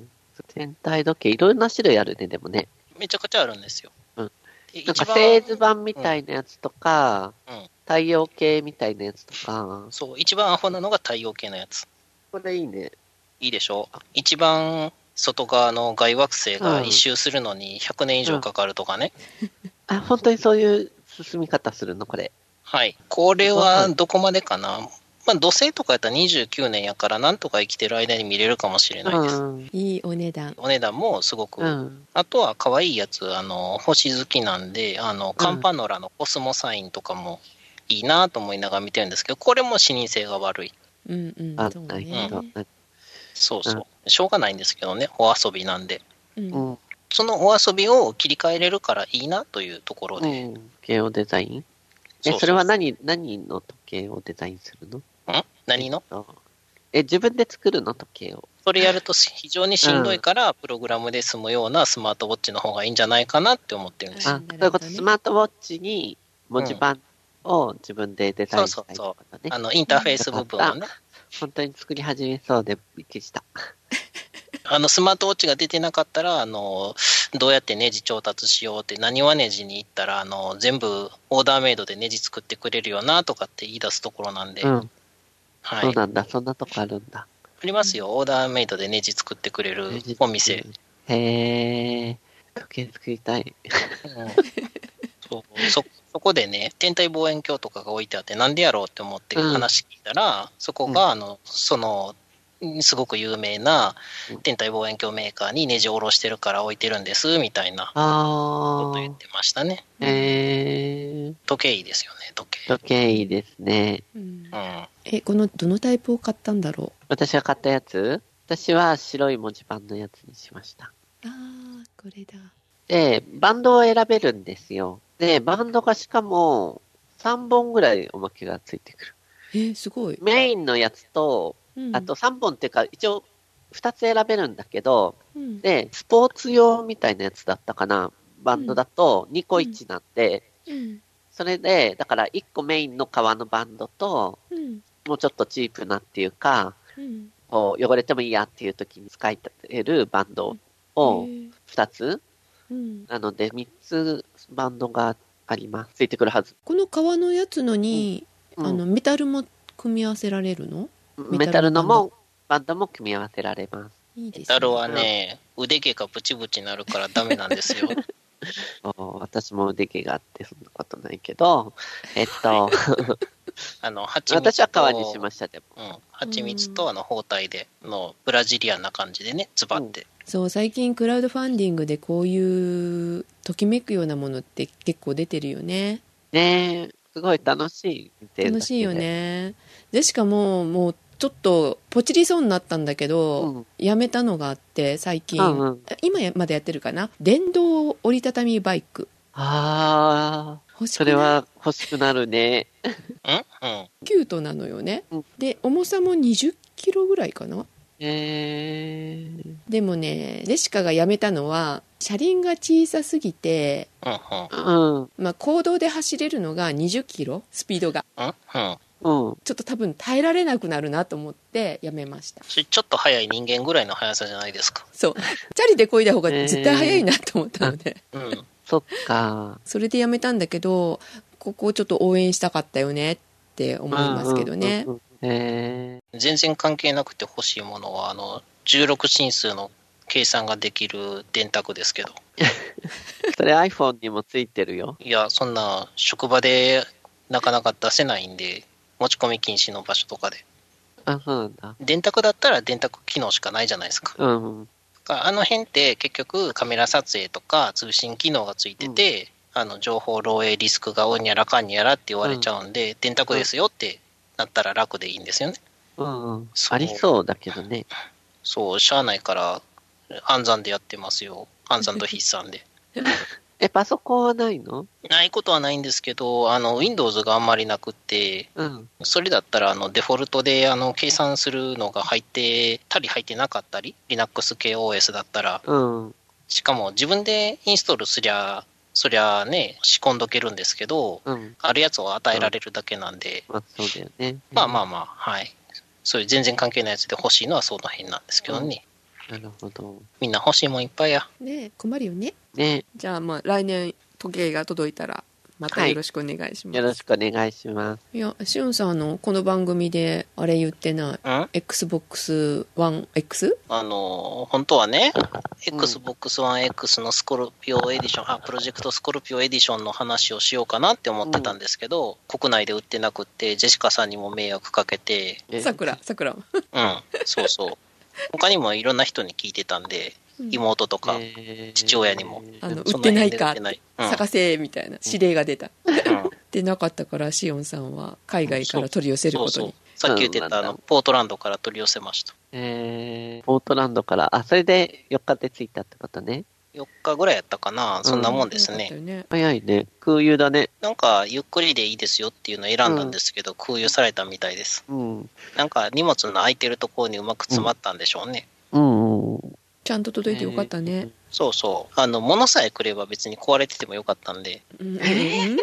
天体時計、いろんな種類あるね、でもね。めちゃくちゃあるんですよ。うんでなんか製図版みたいなやつとか、うん太陽系みたいなやつとか、そう、一番アホなのが太陽系のやつ。これいいね。いいでしょ？一番外側の外惑星が一周するのに100年以上かかるとかね。あ、本当にそういう進み方するの？これ。はい。これはどこまでかな？まあ、土星とかやったら29年やから、なんとか生きてる間に見れるかもしれないです。うん。いいお値段お値段もすごくうん。あとは可愛いやつ、あの、星好きなんで、あの、カンパノラのコスモサインとかもいいなと思いながら見てるんですけど、これも視認性が悪い。うんうんあ、そうねほど。そうそう。しょうがないんですけどね、お遊びなんで。うんうん。そのお遊びを切り替えれるからいいなというところで。うん。時計をデザイン？え、そうそうそれは何、何の時計をデザインするの？ん？何の？え、自分で作るの？時計を。それやると非常にしんどいから、プログラムで済むようなスマートウォッチの方がいいんじゃないかなって思ってるんですよ。そういうこと、スマートウォッチに文字盤を自分でデザインしたいってことね。あの、インターフェース部分をね。本当に作り始めそうでびっくりした。あの、スマートウォッチが出てなかったら、あの、どうやってネジ調達しようって、何はネジに行ったら、あの、全部オーダーメイドでネジ作ってくれるよなとかって言い出すところなんで、うん。はい。そうなんだ。そんなとこあるんだ。ありますよ、オーダーメイドでネジ作ってくれるお店。。へえ。時計作りたい。うんそうそそこでね、天体望遠鏡とかが置いてあって、なんでやろうって思ってうん話聞いたら、そこが、あの、その、すごく有名なうん天体望遠鏡メーカーにネジを下ろしてるから置いてるんです、みたいなあー。こと言ってましたね。へえ。時計いいですよね、時計。時計いいですね。うんうん。えこのどのタイプを買ったんだろ私が買ったやつ私は白い文字盤のやつにしました。うああこれだで、バンドを選べるんですよ。で、バンドがしかも3本ぐらいおまけがついてくる。えーすごい、メインのやつと、うん。あと、3本っていうか、一応2つ選べるんだけど、うん。で、スポーツ用みたいなやつだったかな。バンドだと2個1なんで、うん。それで、だから1個メインの革のバンドと、うん。もうちょっとチープなっていうか、うん。こう汚れてもいいやっていう時に使えるバンドをへー2つ。うん。なので、3つバンドがあります。ついてくるはず。この革のやつのに、うん。あのメタルも組み合わせられるの？メタルのも、バンドも組み合わせられます。いいですねダルはね、腕毛がブチブチなるからダメなんですよ。[laughs] お私も腕毛があってそんなことないけど、えっと、[laughs] あの、蜂蜜と。私は革にしました、でも。うん。蜂蜜とあの、包帯での、ブラジリアンな感じでね、ズバって。そう最近クラウドファンディングでこういうときめくようなものって結構出てるよねねえ、すごい楽しい。楽しいよ。ねでしかももうちょっとポチりそうになったんだけど、うん。やめたのがあって最近、うんうん。今までやってるかな？電動折りたたみバイク。ああ、それは欲しくなるね。キュートなのよね、うん。で重さも20キロぐらいかな？えー、でもねジェシカがやめたのは車輪が小さすぎて、うんまあ、公道で走れるのが20キロ？スピードがょっと多分耐えられなくなるなと思ってやめましたちちょっと速い人間ぐらいの速さじゃないですか。そうチャリで漕いだ方が絶対早いなと思ったので、うん。[laughs] そっか。それでやめたんだけどここをちょっと応援したかったよねって思いますけどね、うんうんうんへ全然関係なくて欲しいものは、あの、16進数の計算ができる電卓ですけど。ー。[laughs] それ iPhone にもついてるよ。いや、そんな、職場でなかなか出せないんで、持ち込み禁止の場所とかで。あ、そうなんだ。電卓だったら電卓機能しかないじゃないですか。うん。あの辺って結局カメラ撮影とか通信機能がついてて、あの情報漏洩リスクがおにゃらかんにゃらって言われちゃうんで、電卓ですよってなったら楽でいいんですよね。うんうん。ありそうだけどね。そう、しゃあないから、暗算でやってますよ。暗算と筆算で。[laughs] え、パソコンはないの？ないことはないんですけど、あの、Windows があんまりなくって、うん。それだったら、あの、デフォルトで、あの、計算するのが入ってたり入ってなかったり、Linux 系 OS だったら、うん。しかも自分でインストールすりゃ、そりゃね、仕込んどけるんですけど、うん。あるやつを与えられるだけなんで、まあ、そうだよね。まあまあまあ、はい。そういう全然関係ないやつで欲しいのはその辺なんですけどね。なるほど。みんな欲しいもんいっぱいや。ねえ困るよねね。じゃあまあ来年時計が届いたらまたよろしくお願いします、よろしくお願いします。いやしゅんさんあのこの番組であれ言ってないうん XBOX One X? あの、本当はね、Xbox One X のスコルピオエディション、あ、プロジェクトスコルピオエディションの話をしようかなって思ってたんですけど、国内で売ってなくって、ジェシカさんにも迷惑かけて、え？さくらさくらうん、そうそう。他にもいろんな人に聞いてたんで、妹とか、えー。父親にも。あのそ売ってないか売ってない。うん。探せみたいな指令が出た、うん。でなかったからしおんさんは海外から取り寄せることに。そう。さっき言ってたあの、ポートランドから取り寄せました。えー、ポートランドから、あ、それで4日で着いたってことね。4日ぐらいやったかな、そんなもんですね。よかったよね早いね。空輸だね。なんか、ゆっくりでいいですよっていうのを選んだんですけど、空輸されたみたいです。うん。なんか、荷物の空いてるところにうまく詰まったんでしょうね。うんうん。ちゃんと届いてよかったね、そうそう。あの、物さえ来れば別に壊れててもよかったんで、うんうんえん？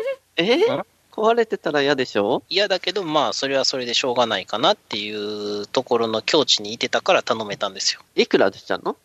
壊れてたら嫌でしょ？嫌だけど、まあ、それはそれでしょうがないかなっていうところの境地にいてたから頼めたんですよ。いくらでしたの？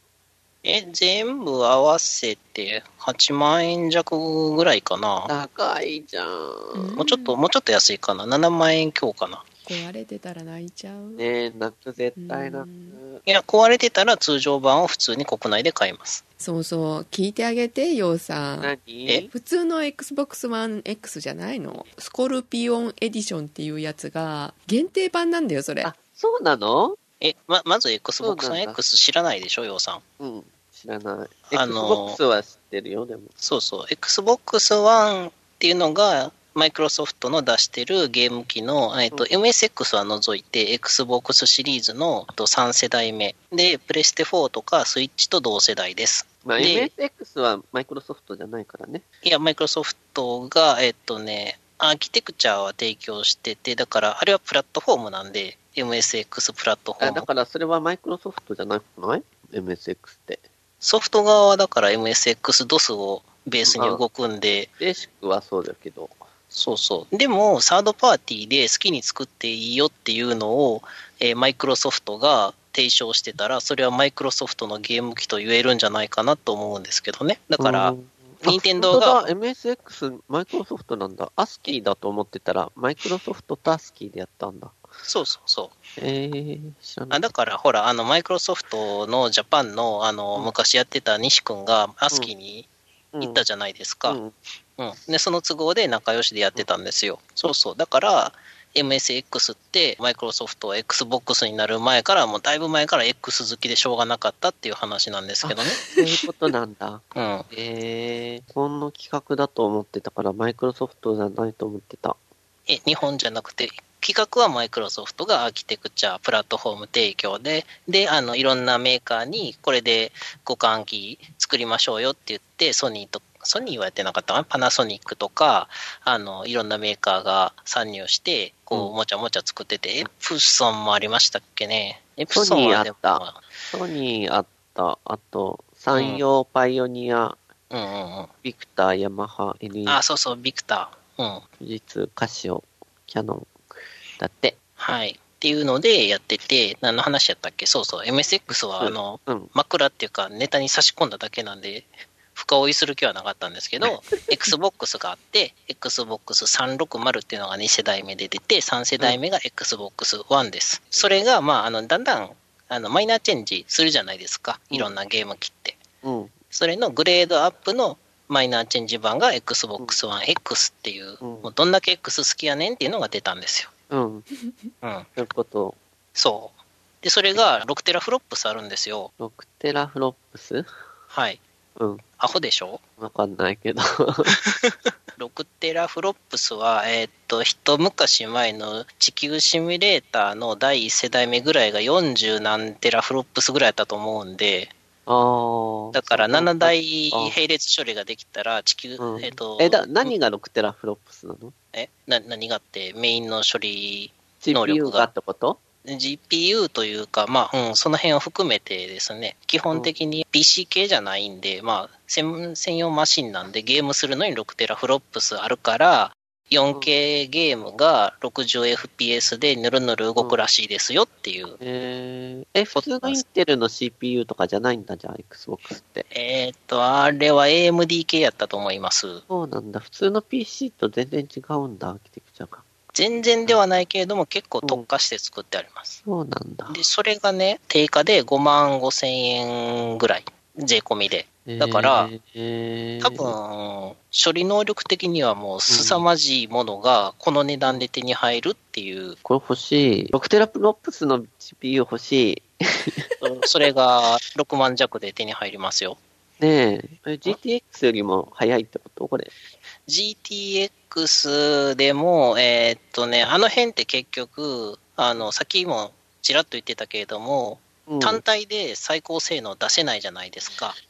え、全部合わせて8万円弱ぐらいかな。高いじゃうんん。もうちょっと、もうちょっと安いかな。7万円強かな。壊れてたら泣いちゃう、ねえ、泣く、絶対泣うく。いや、壊れてたら通常版を普通に国内で買います。そうそう聞いてあげてようさん何？え？普通の XBOX One X じゃないの？スコルピオンエディションっていうやつが限定版なんだよそれあ、そうなの？え、ま、まず Xbox そうなんだ X 知らないでしょ、ようさん。うん。知らない。あの Xbox は知ってるよ、でも。そうそう。Xbox One っていうのが、マイクロソフトの出してるゲーム機の、えっと、MSX は除いて、Xbox シリーズのあと3世代目。で、プレステ4とかスイッチと同世代です。まあ、で MSX はマイクロソフトじゃないからね。いや、マイクロソフトが、えっとね、アーキテクチャは提供してて、だから、あれはプラットフォームなんで、MSX プラットフォあーム。だからそれはマイクロソフトじゃなくない ?MSX って。ソフト側はだから MSX-DOS をベースに動くんで、ベーシックはそうだけど。そうそう。でも、サードパーティーで好きに作っていいよっていうのを、えーマイクロソフトが提唱してたら、それはマイクロソフトのゲーム機と言えるんじゃないかなと思うんですけどね。だから、うん任天堂が MSX、マイクロソフトなんだ。アスキーだと思ってたら、マイクロソフトとアスキーでやったんだ。そうそうそう。えー。あだから、ほら、あの、マイクロソフトのジャパンの、あの、昔やってた西君が、アスキーに行ったじゃないですか。うんうん。で、その都合で仲良しでやってたんですよ。そうそう。だから、MSX って、マイクロソフトは Xbox になる前から、もうだいぶ前から X 好きでしょうがなかったっていう話なんですけどね。そういうことなんだ。うん。えー、この企画だと思ってたから、マイクロソフトじゃないと思ってた。え、日本じゃなくて、企画はマイクロソフトがアーキテクチャ、プラットフォーム提供で、で、あの、いろんなメーカーに、これで互換機作りましょうよって言って、ソニーと、ソニーはやってなかったかな？パナソニックとか、あの、いろんなメーカーが参入して、こう、うんもちゃもちゃ作ってて、エプソンもありましたっけね？エプソンはでも、ソニーあソニーあった。あと、山陽パイオニア、うんうんうん。ビクター、ヤマハ、NE、あ、そうそう、ビクター。うん。富士通、カシオ、キャノン。だって。はい。っていうのでやってて、何の話やったっけ？そうそう、MSX は、あの、うん。枕っていうかネタに差し込んだだけなんで、不深追いする気はなかったんですけど、[laughs] Xbox があって、Xbox360 っていうのが2世代目で出て、3世代目が Xbox One です。それが、まあ、あの、だんだん、あの、マイナーチェンジするじゃないですか。いろんなゲーム機って。うん。それのグレードアップのマイナーチェンジ版が Xbox One X っていう、うんもうどんだけ X 好きやねんっていうのが出たんですよ。うん。うん。そういうこと。そう。で、それが6テラフロップスあるんですよ。6テラフロップス？はい。うん。アホでしょ？わかんないけど。[laughs] 6テラフロップスは、えーっと、一昔前の地球シミュレーターの第1世代目ぐらいが40何テラフロップスぐらいだったと思うんで、ああ。だから7台あ並列処理ができたら、地球、うんえーっと、え、だ、何が6テラフロップスなの？えな何がってメインの処理、能力が？がってこと？GPU というか、まあ、うん、その辺を含めてですね、基本的に PC 系じゃないんで、まあ、専専用マシンなんで、ゲームするのに6テラフロップスあるから、4K ゲームが 60fps でぬるぬる動くらしいですよっていう。えー、え、普通のインテルの CPU とかじゃないんだ、じゃあ、Xbox って。えーっと、あれは AMD 系やったと思います。そうなんだ。普通の PC と全然違うんだ、アーキテクチャが。全然ではないけれども、結構特化して作ってあります。そうなんだ。で、それがね、定価で5万5千円ぐらい、税込みで。だからえー、多分、処理能力的にはもう凄まじいものがこの値段で手に入るっていう、これ欲しい。6テラフロップスの CPU 欲しそれが6万弱で手に入りますよ。い。ねえ。え GTX よりも早いってこと？これ。GTX でも、えーっとね、あの辺って結局、あの、さっきもちらっと言ってたけれども、うん。単体で最高性能出せないじゃないですか。うん。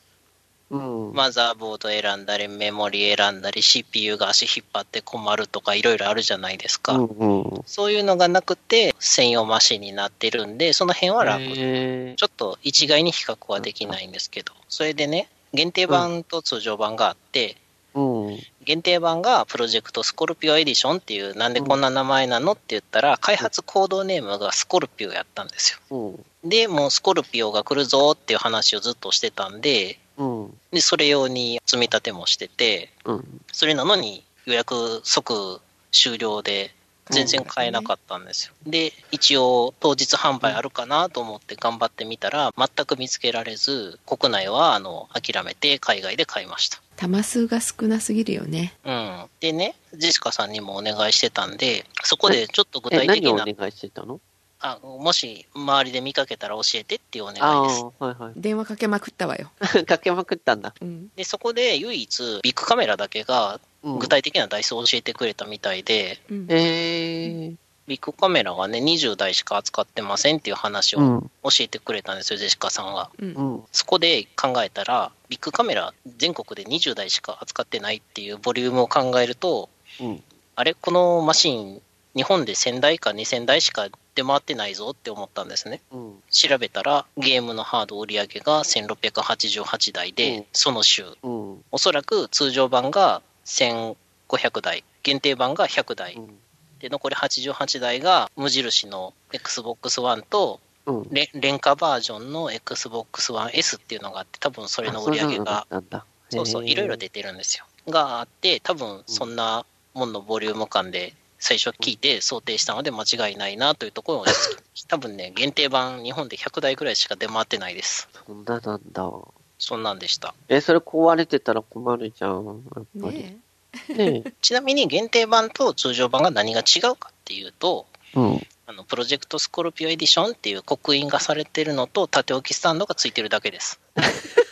マザーボード選んだり、メモリ選んだり、CPU が足引っ張って困るとかいろいろあるじゃないですか。うんうん。そういうのがなくて、専用マシンになってるんで、その辺は楽。えちょっと一概に比較はできないんですけど、それでね、限定版と通常版があって、ー、うん。限定版がプロジェクトスコルピオエディションっていう、なんでこんな名前なのって言ったら、開発コードネームがスコルピオやったんですよ。うん。で、もうスコルピオが来るぞっていう話をずっとしてたんで、うん。で、それ用に積み立てもしてて、うん。それなのに予約即終了で全然買えなかったんですよ。で、一応当日販売あるかなと思って頑張ってみたら全く見つけられず、国内はあの諦めて海外で買いました。玉数が少なすぎるよね。うん。でね、ジェシカさんにもお願いしてたんで、そこでちょっと具え、体的な、何をお願いしてたの？あもし周りで見かけたら教えてっていうお願あいです。あ、はいはい。電話かけまくったわよ。[laughs] かけまくったんだ。うん。で、そこで唯一ビッグカメラだけがうん具体的な台数を教えてくれたみたいで、うん。えー、ビッグカメラがね、20台しか扱ってませんっていう話をうん。教えてくれたんですよ、ジェシカさんが。うんう。ん。そこで考えたら、ビッグカメラ全国で20台しか扱ってないっていうボリュームを考えると、うん。あれ、このマシン、日本で1000台か2000台しか出回ってないぞって思ったんですね。うん。調べたら、ゲームのハード売り上げが1688台で、うんその週、うん。おそらく通常版が1500台、限定版が100台、うん。で、残り88台が無印の Xbox One とうん。レ廉価バージョンの Xbox One S っていうのがあって、多分それの売り上げが。そうそう、いろいろ出てるんですよ。があって、多分そんなもんのボリューム感で最初聞いて想定したので間違いないなというところを、[laughs] 多分ね、限定版日本で100台ぐらいしか出回ってないです。そんななんだ。そんなんでした。え、それ壊れてたら困るじゃん。やっぱり。ねねえ。[laughs] ちなみに限定版と通常版が何が違うかっていうと、うん。あのプロジェクトスコルピオエディションっていう刻印がされてるのと縦置きスタンドがついてるだけです。[laughs]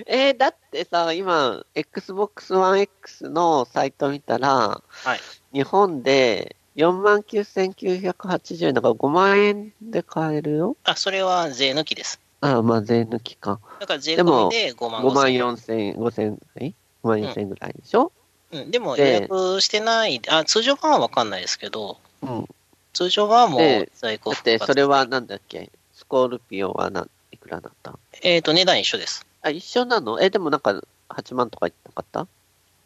[laughs] えーだってさ、今、Xbox One X のサイト見たら、はい。日本で49,980円だから5万円で買えるよ。あ、それは税抜きです。ああ、まあ税抜きか。だから税込みで5万5 5万千円。4千円、5千円、5万4千円ぐらいでしょ？うん、でも予で約してない、あ、通常版はわかんないですけど、うん。通常版はもうで在庫だって、それはなんだっけ？スコールピオはなんいくらだった？えっ、と、値段一緒です。あ、一緒なの？え、でもなんか、8万とか言ってなかった？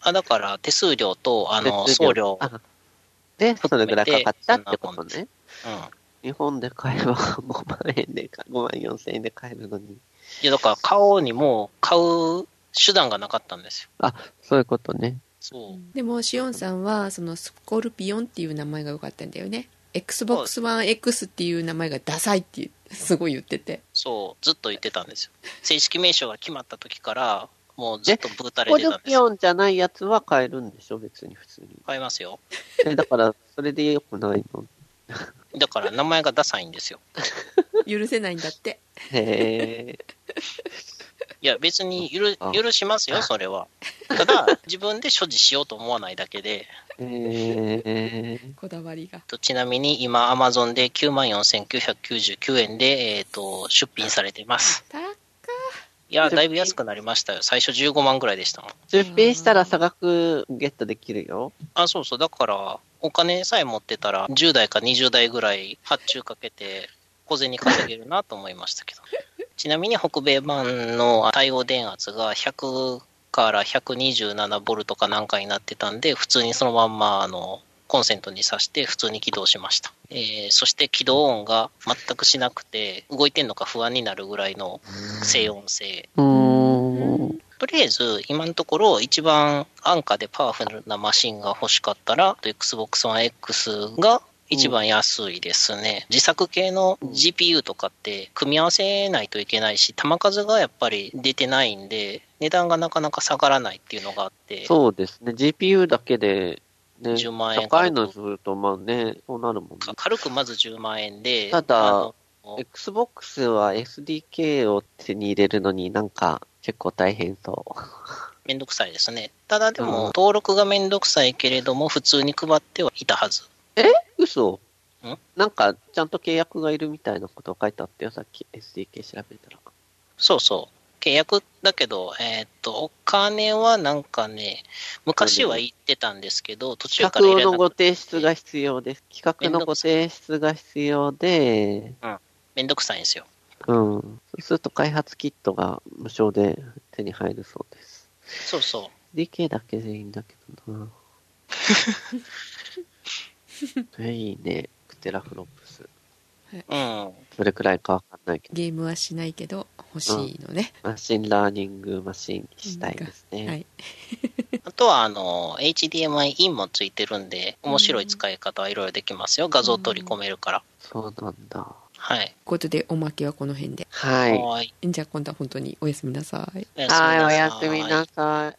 あ、だから手数料と、あの、送料、あで、それぐらいかかったってことね？うん。日本で買えば5万円でか、5万4千円で買えるのに。いや、だから買おうにも、買う手段がなかったんですよ。そういうことね。そう。でもシオンさんはそのスコルピオンっていう名前が良かったんだよね XBOX One X っていう名前がダサいって [laughs] すごい言っててそう、ずっと言ってたんですよ。正式名称が決まった時から、もうずっとブータレてたんですよ。オンじゃないやつは買えるんでしょ？別に普通に。買いますよ。え、だから、それでよくないの？だから名前がダサいんですよ。[laughs] 許せないんだってへえ。いや、別に許あ許しますよ、それは。ただ、[laughs] 自分で所持しようと思わないだけで、えー、こだわりがとちなみに今、アマゾンで94,999円で、えっ、と、出品されています。たいや、だいぶ安くなりましたよ。最初15万ぐらいでしたもん。出品したら差額ゲットできるよ。あ、そうそう。だから、お金さえ持ってたら、10代か20代ぐらい発注かけて、小銭稼げるなと思いましたけど。ちなみに北米版の対応電圧が100から127ボルトかなんかになってたんで、普通にそのまんま、あの、コンセントに挿して普通に起動しました。えーそして起動音が全くしなくて、動いてんのか不安になるぐらいの静音性。とりあえず、今のところ、一番安価でパワフルなマシンが欲しかったら、Xbox One X が一番安いですね。自作系の GPU とかって組み合わせないといけないし、弾数がやっぱり出てないんで、値段がなかなか下がらないっていうのがあって、そうですね。GPU だけで、ね、10万円高いのすると、まあね、そうなるもんねか。軽くまず10万円で、ただ Xbox は SDK を手に入れるのになんか結構大変そう。めんどくさいですね。ただでうんも、登録がめんどくさいけれども、普通に配ってはいたはず。嘘？んなんか、ちゃんと契約がいるみたいなこと書いてあったよ、さっき SDK 調べたら。そうそう。契約だけど、えーっと、お金はなんかね、昔は言ってたんですけど、途中から入企画のご提出が必要です。企画のご提出が必要で、めんどくさいんですよ。うん。そうすると開発キットが無償で手に入るそうです。そうそ DK だけでいいんだけどな。[laughs] えいいね。6テラフロップス。う。うん。どれくらいかわかんないけど、ゲームはしないけど欲しいのね、マシンラーニングマシンにしたいですね。はい [laughs] あとは、あの、HDMI インもついてるんで、面白い使い方はいろいろできますよ。画像取り込めるから。そうなんだ。はい。ということでおまけはこの辺ではい。じゃあ今度は本当におやすみなさいはい、おやすみなさい。